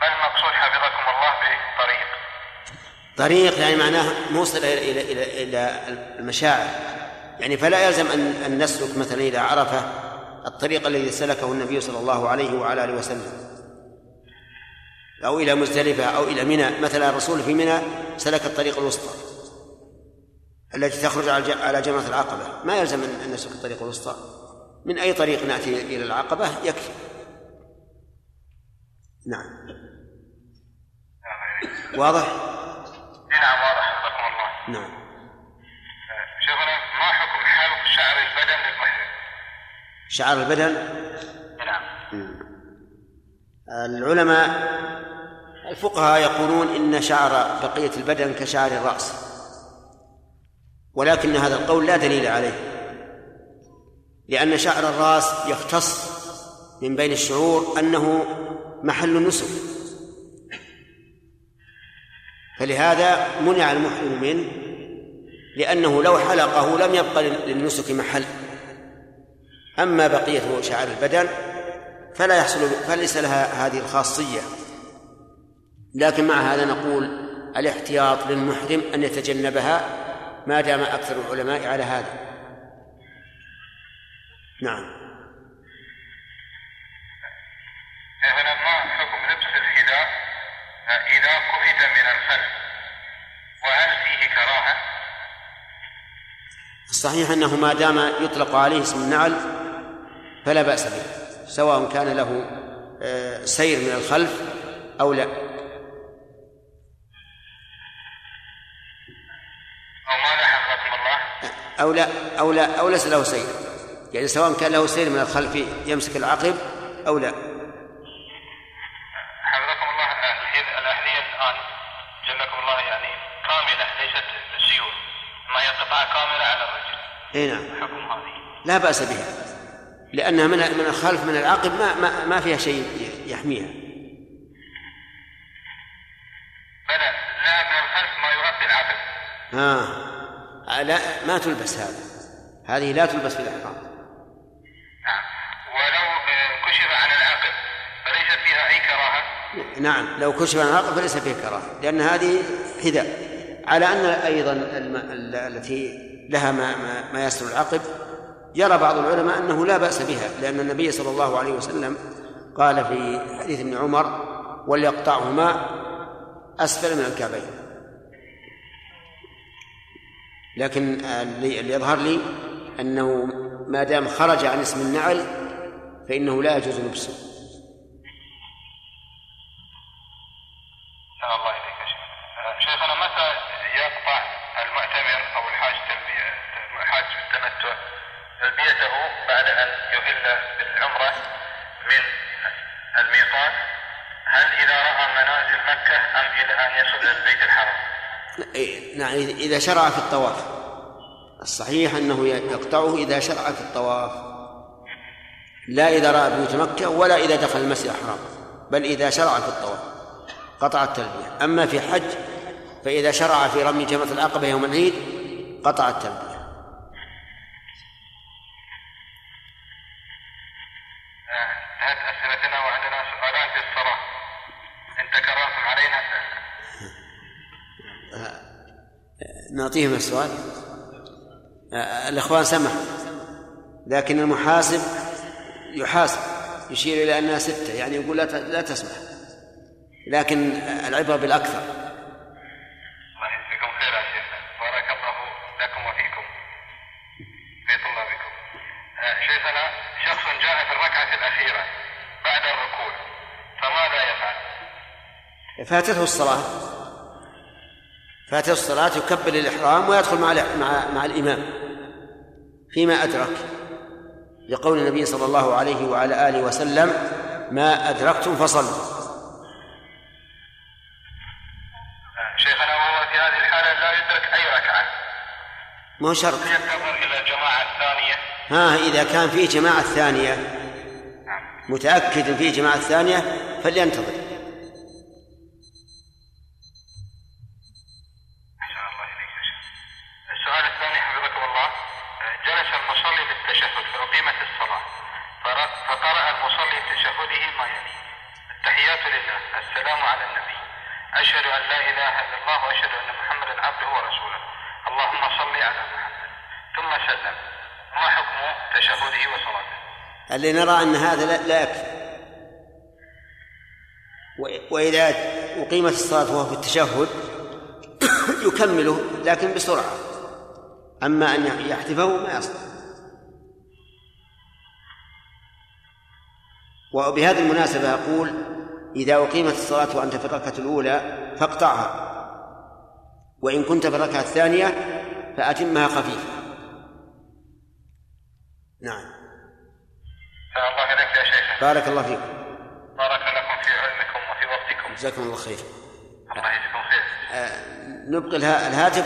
ما المقصود حفظكم الله بطريق؟ طريق يعني معناه موصل إلى إلى إلى إلى المشاعر. يعني فلا يلزم أن أن نسلك مثلا إذا عرف الطريق الذي سلكه النبي صلى الله عليه وعلى آله وسلم. أو إلى مزدلفة أو إلى منى مثلا الرسول في منى سلك الطريق الوسطى التي تخرج على جمرة العقبة. ما يلزم أن نسلك الطريق الوسطى. من أي طريق نأتي إلى العقبة؟ يكفي. نعم. واضح؟ نعم واضح. حفظكم الله. نعم. شيخنا ما حكم حلق شعر البدن؟ شعر البدن؟ نعم. العلماء الفقهاء يقولون إن شعر بقية البدن كشعر الرأس. ولكن هذا القول لا دليل عليه. لأن شعر الرأس يختص من بين الشعور أنه محل النسك فلهذا منع المحرم منه لأنه لو حلقه لم يبق للنسك محل. أما بقية شعر البدن فلا يحصل فليس لها هذه الخاصية. لكن مع هذا نقول الاحتياط للمحرم أن يتجنبها ما دام أكثر العلماء على هذا. نعم. ما حكم لبس الحذاء إذا كفت من الخلف؟ وهل فيه كراهة؟ الصحيح أنه ما دام يطلق عليه اسم النعل فلا بأس به سواء كان له آه، سير من الخلف أو لا. أو لا أو لا أو ليس له سير. يعني سواء كان له سير من الخلف يمسك العقب أو لا. حفظكم الله الأحذية الآن جزاكم الله يعني كاملة ليست سيول ما هي قطعة كاملة على الرجل. اي نعم. حكم هذه. لا بأس بها. لأنها من من الخلف من العقب ما ما, ما فيها شيء يحميها. بلى لا من الخلف ما يغطي العقل آه. لا ما تلبس هذا. هذه لا تلبس في الإحرام. نعم. ولو آه، كشف عن العقل فليست فيها أي كراهة؟ نعم. لو كشف عن العقب فليس فيه كراهة. لأن هذه حذاء. على أن أيضا التي لها ما, ما, ما يستر العقب يرى بعض العلماء أنه لا بأس بها لأن النبي صلى الله عليه وسلم قال في حديث ابن عمر وليقطعهما أسفل من الكعبين. لكن اللي يظهر لي أنه ما دام خرج عن اسم النعل فإنه لا يجوز لبسه أحسن الله إليك يا شيخ آه، شيخنا متى يقطع المعتمر أو الحاج تلبية الحاج بالتمتع تلبيته بعد أن يهل بالعمرة من الميقات هل إذا رأى منازل مكة أم إلى أن يصل إلى البيت الحرام؟ إيه، نعم إذا شرع في الطواف. الصحيح أنه يقطعه إذا شرع في الطواف. لا إذا رأى بيوت مكة ولا إذا دخل المسجد الحرام بل إذا شرع في الطواف قطع التلبية. أما في حج فإذا شرع في رمي جمرة العقبة يوم العيد قطع التلبية آه، انتهت أسئلتنا وعندنا سؤالان في الصلاة إن تكررتم علينا نعطيهم السؤال. الإخوان سمحوا لكن المحاسب يحاسب يشير إلى أنها ستة يعني يقول لا لا تسمح لكن العبرة بالأكثر. الله يجزيكم خير يا شيخ. بارك الله لكم وفيكم. في طلابكم آه، شيخنا شخص جاء في الركعة الأخيرة بعد الركوع فماذا يفعل؟ فاتته الصلاة. فاتته الصلاة يكبر الإحرام ويدخل مع مع مع الإمام. فيما أدرك لقول النبي صلى الله عليه وعلى آله وسلم ما أدركتم فصلوا. شيخنا وهو في هذه الحالة لا يدرك أي ركعة. ما هو شرط. ينتظر إلى الجماعة الثانية. ها إذا كان في جماعة ثانية متأكد في جماعة ثانية فلينتظر أحسن الله إليك يا شيخ. السؤال الثاني حفظكم الله آه، جلس المصلي للتشهد فأقيمت الصلاة فقرأ المصلي تشهده ما يلي التحيات لله. السلام على النبي. أشهد أن لا إله إلا الله وأشهد أن محمدا عبده ورسوله. اللهم صل على محمد. ثم سلم. ما حكم تشهده وصلاته؟ اللي نرى أن هذا لا, يكفي. وإذا أقيمت الصلاة وهو في التشهد يكمله لكن بسرعة. أما أن يحذفه ما يصلح. وبهذه المناسبة أقول إذا أقيمت الصلاة وأنت في الركعة الأولى فاقطعها وإن كنت في الركعة الثانية فأتمها خفيفة. نعم. الله إليك يا شيخ. بارك الله فيكم بارك لكم في علمكم وفي وقتكم جزاكم الله خير. الله يجزيكم خير. آه، نبقي الها- الهاتف.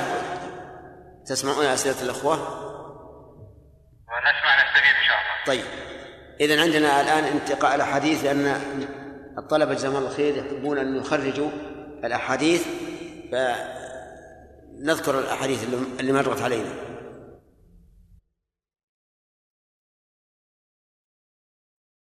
تسمعون أسئلة الأخوة؟ ونسمع نستفيد إن شاء الله. طيب. إذا عندنا الآن انتقاء الأحاديث لأن الطلبة جزاهم الله خير يحبون أن يخرجوا الأحاديث فنذكر الأحاديث اللي مرت علينا.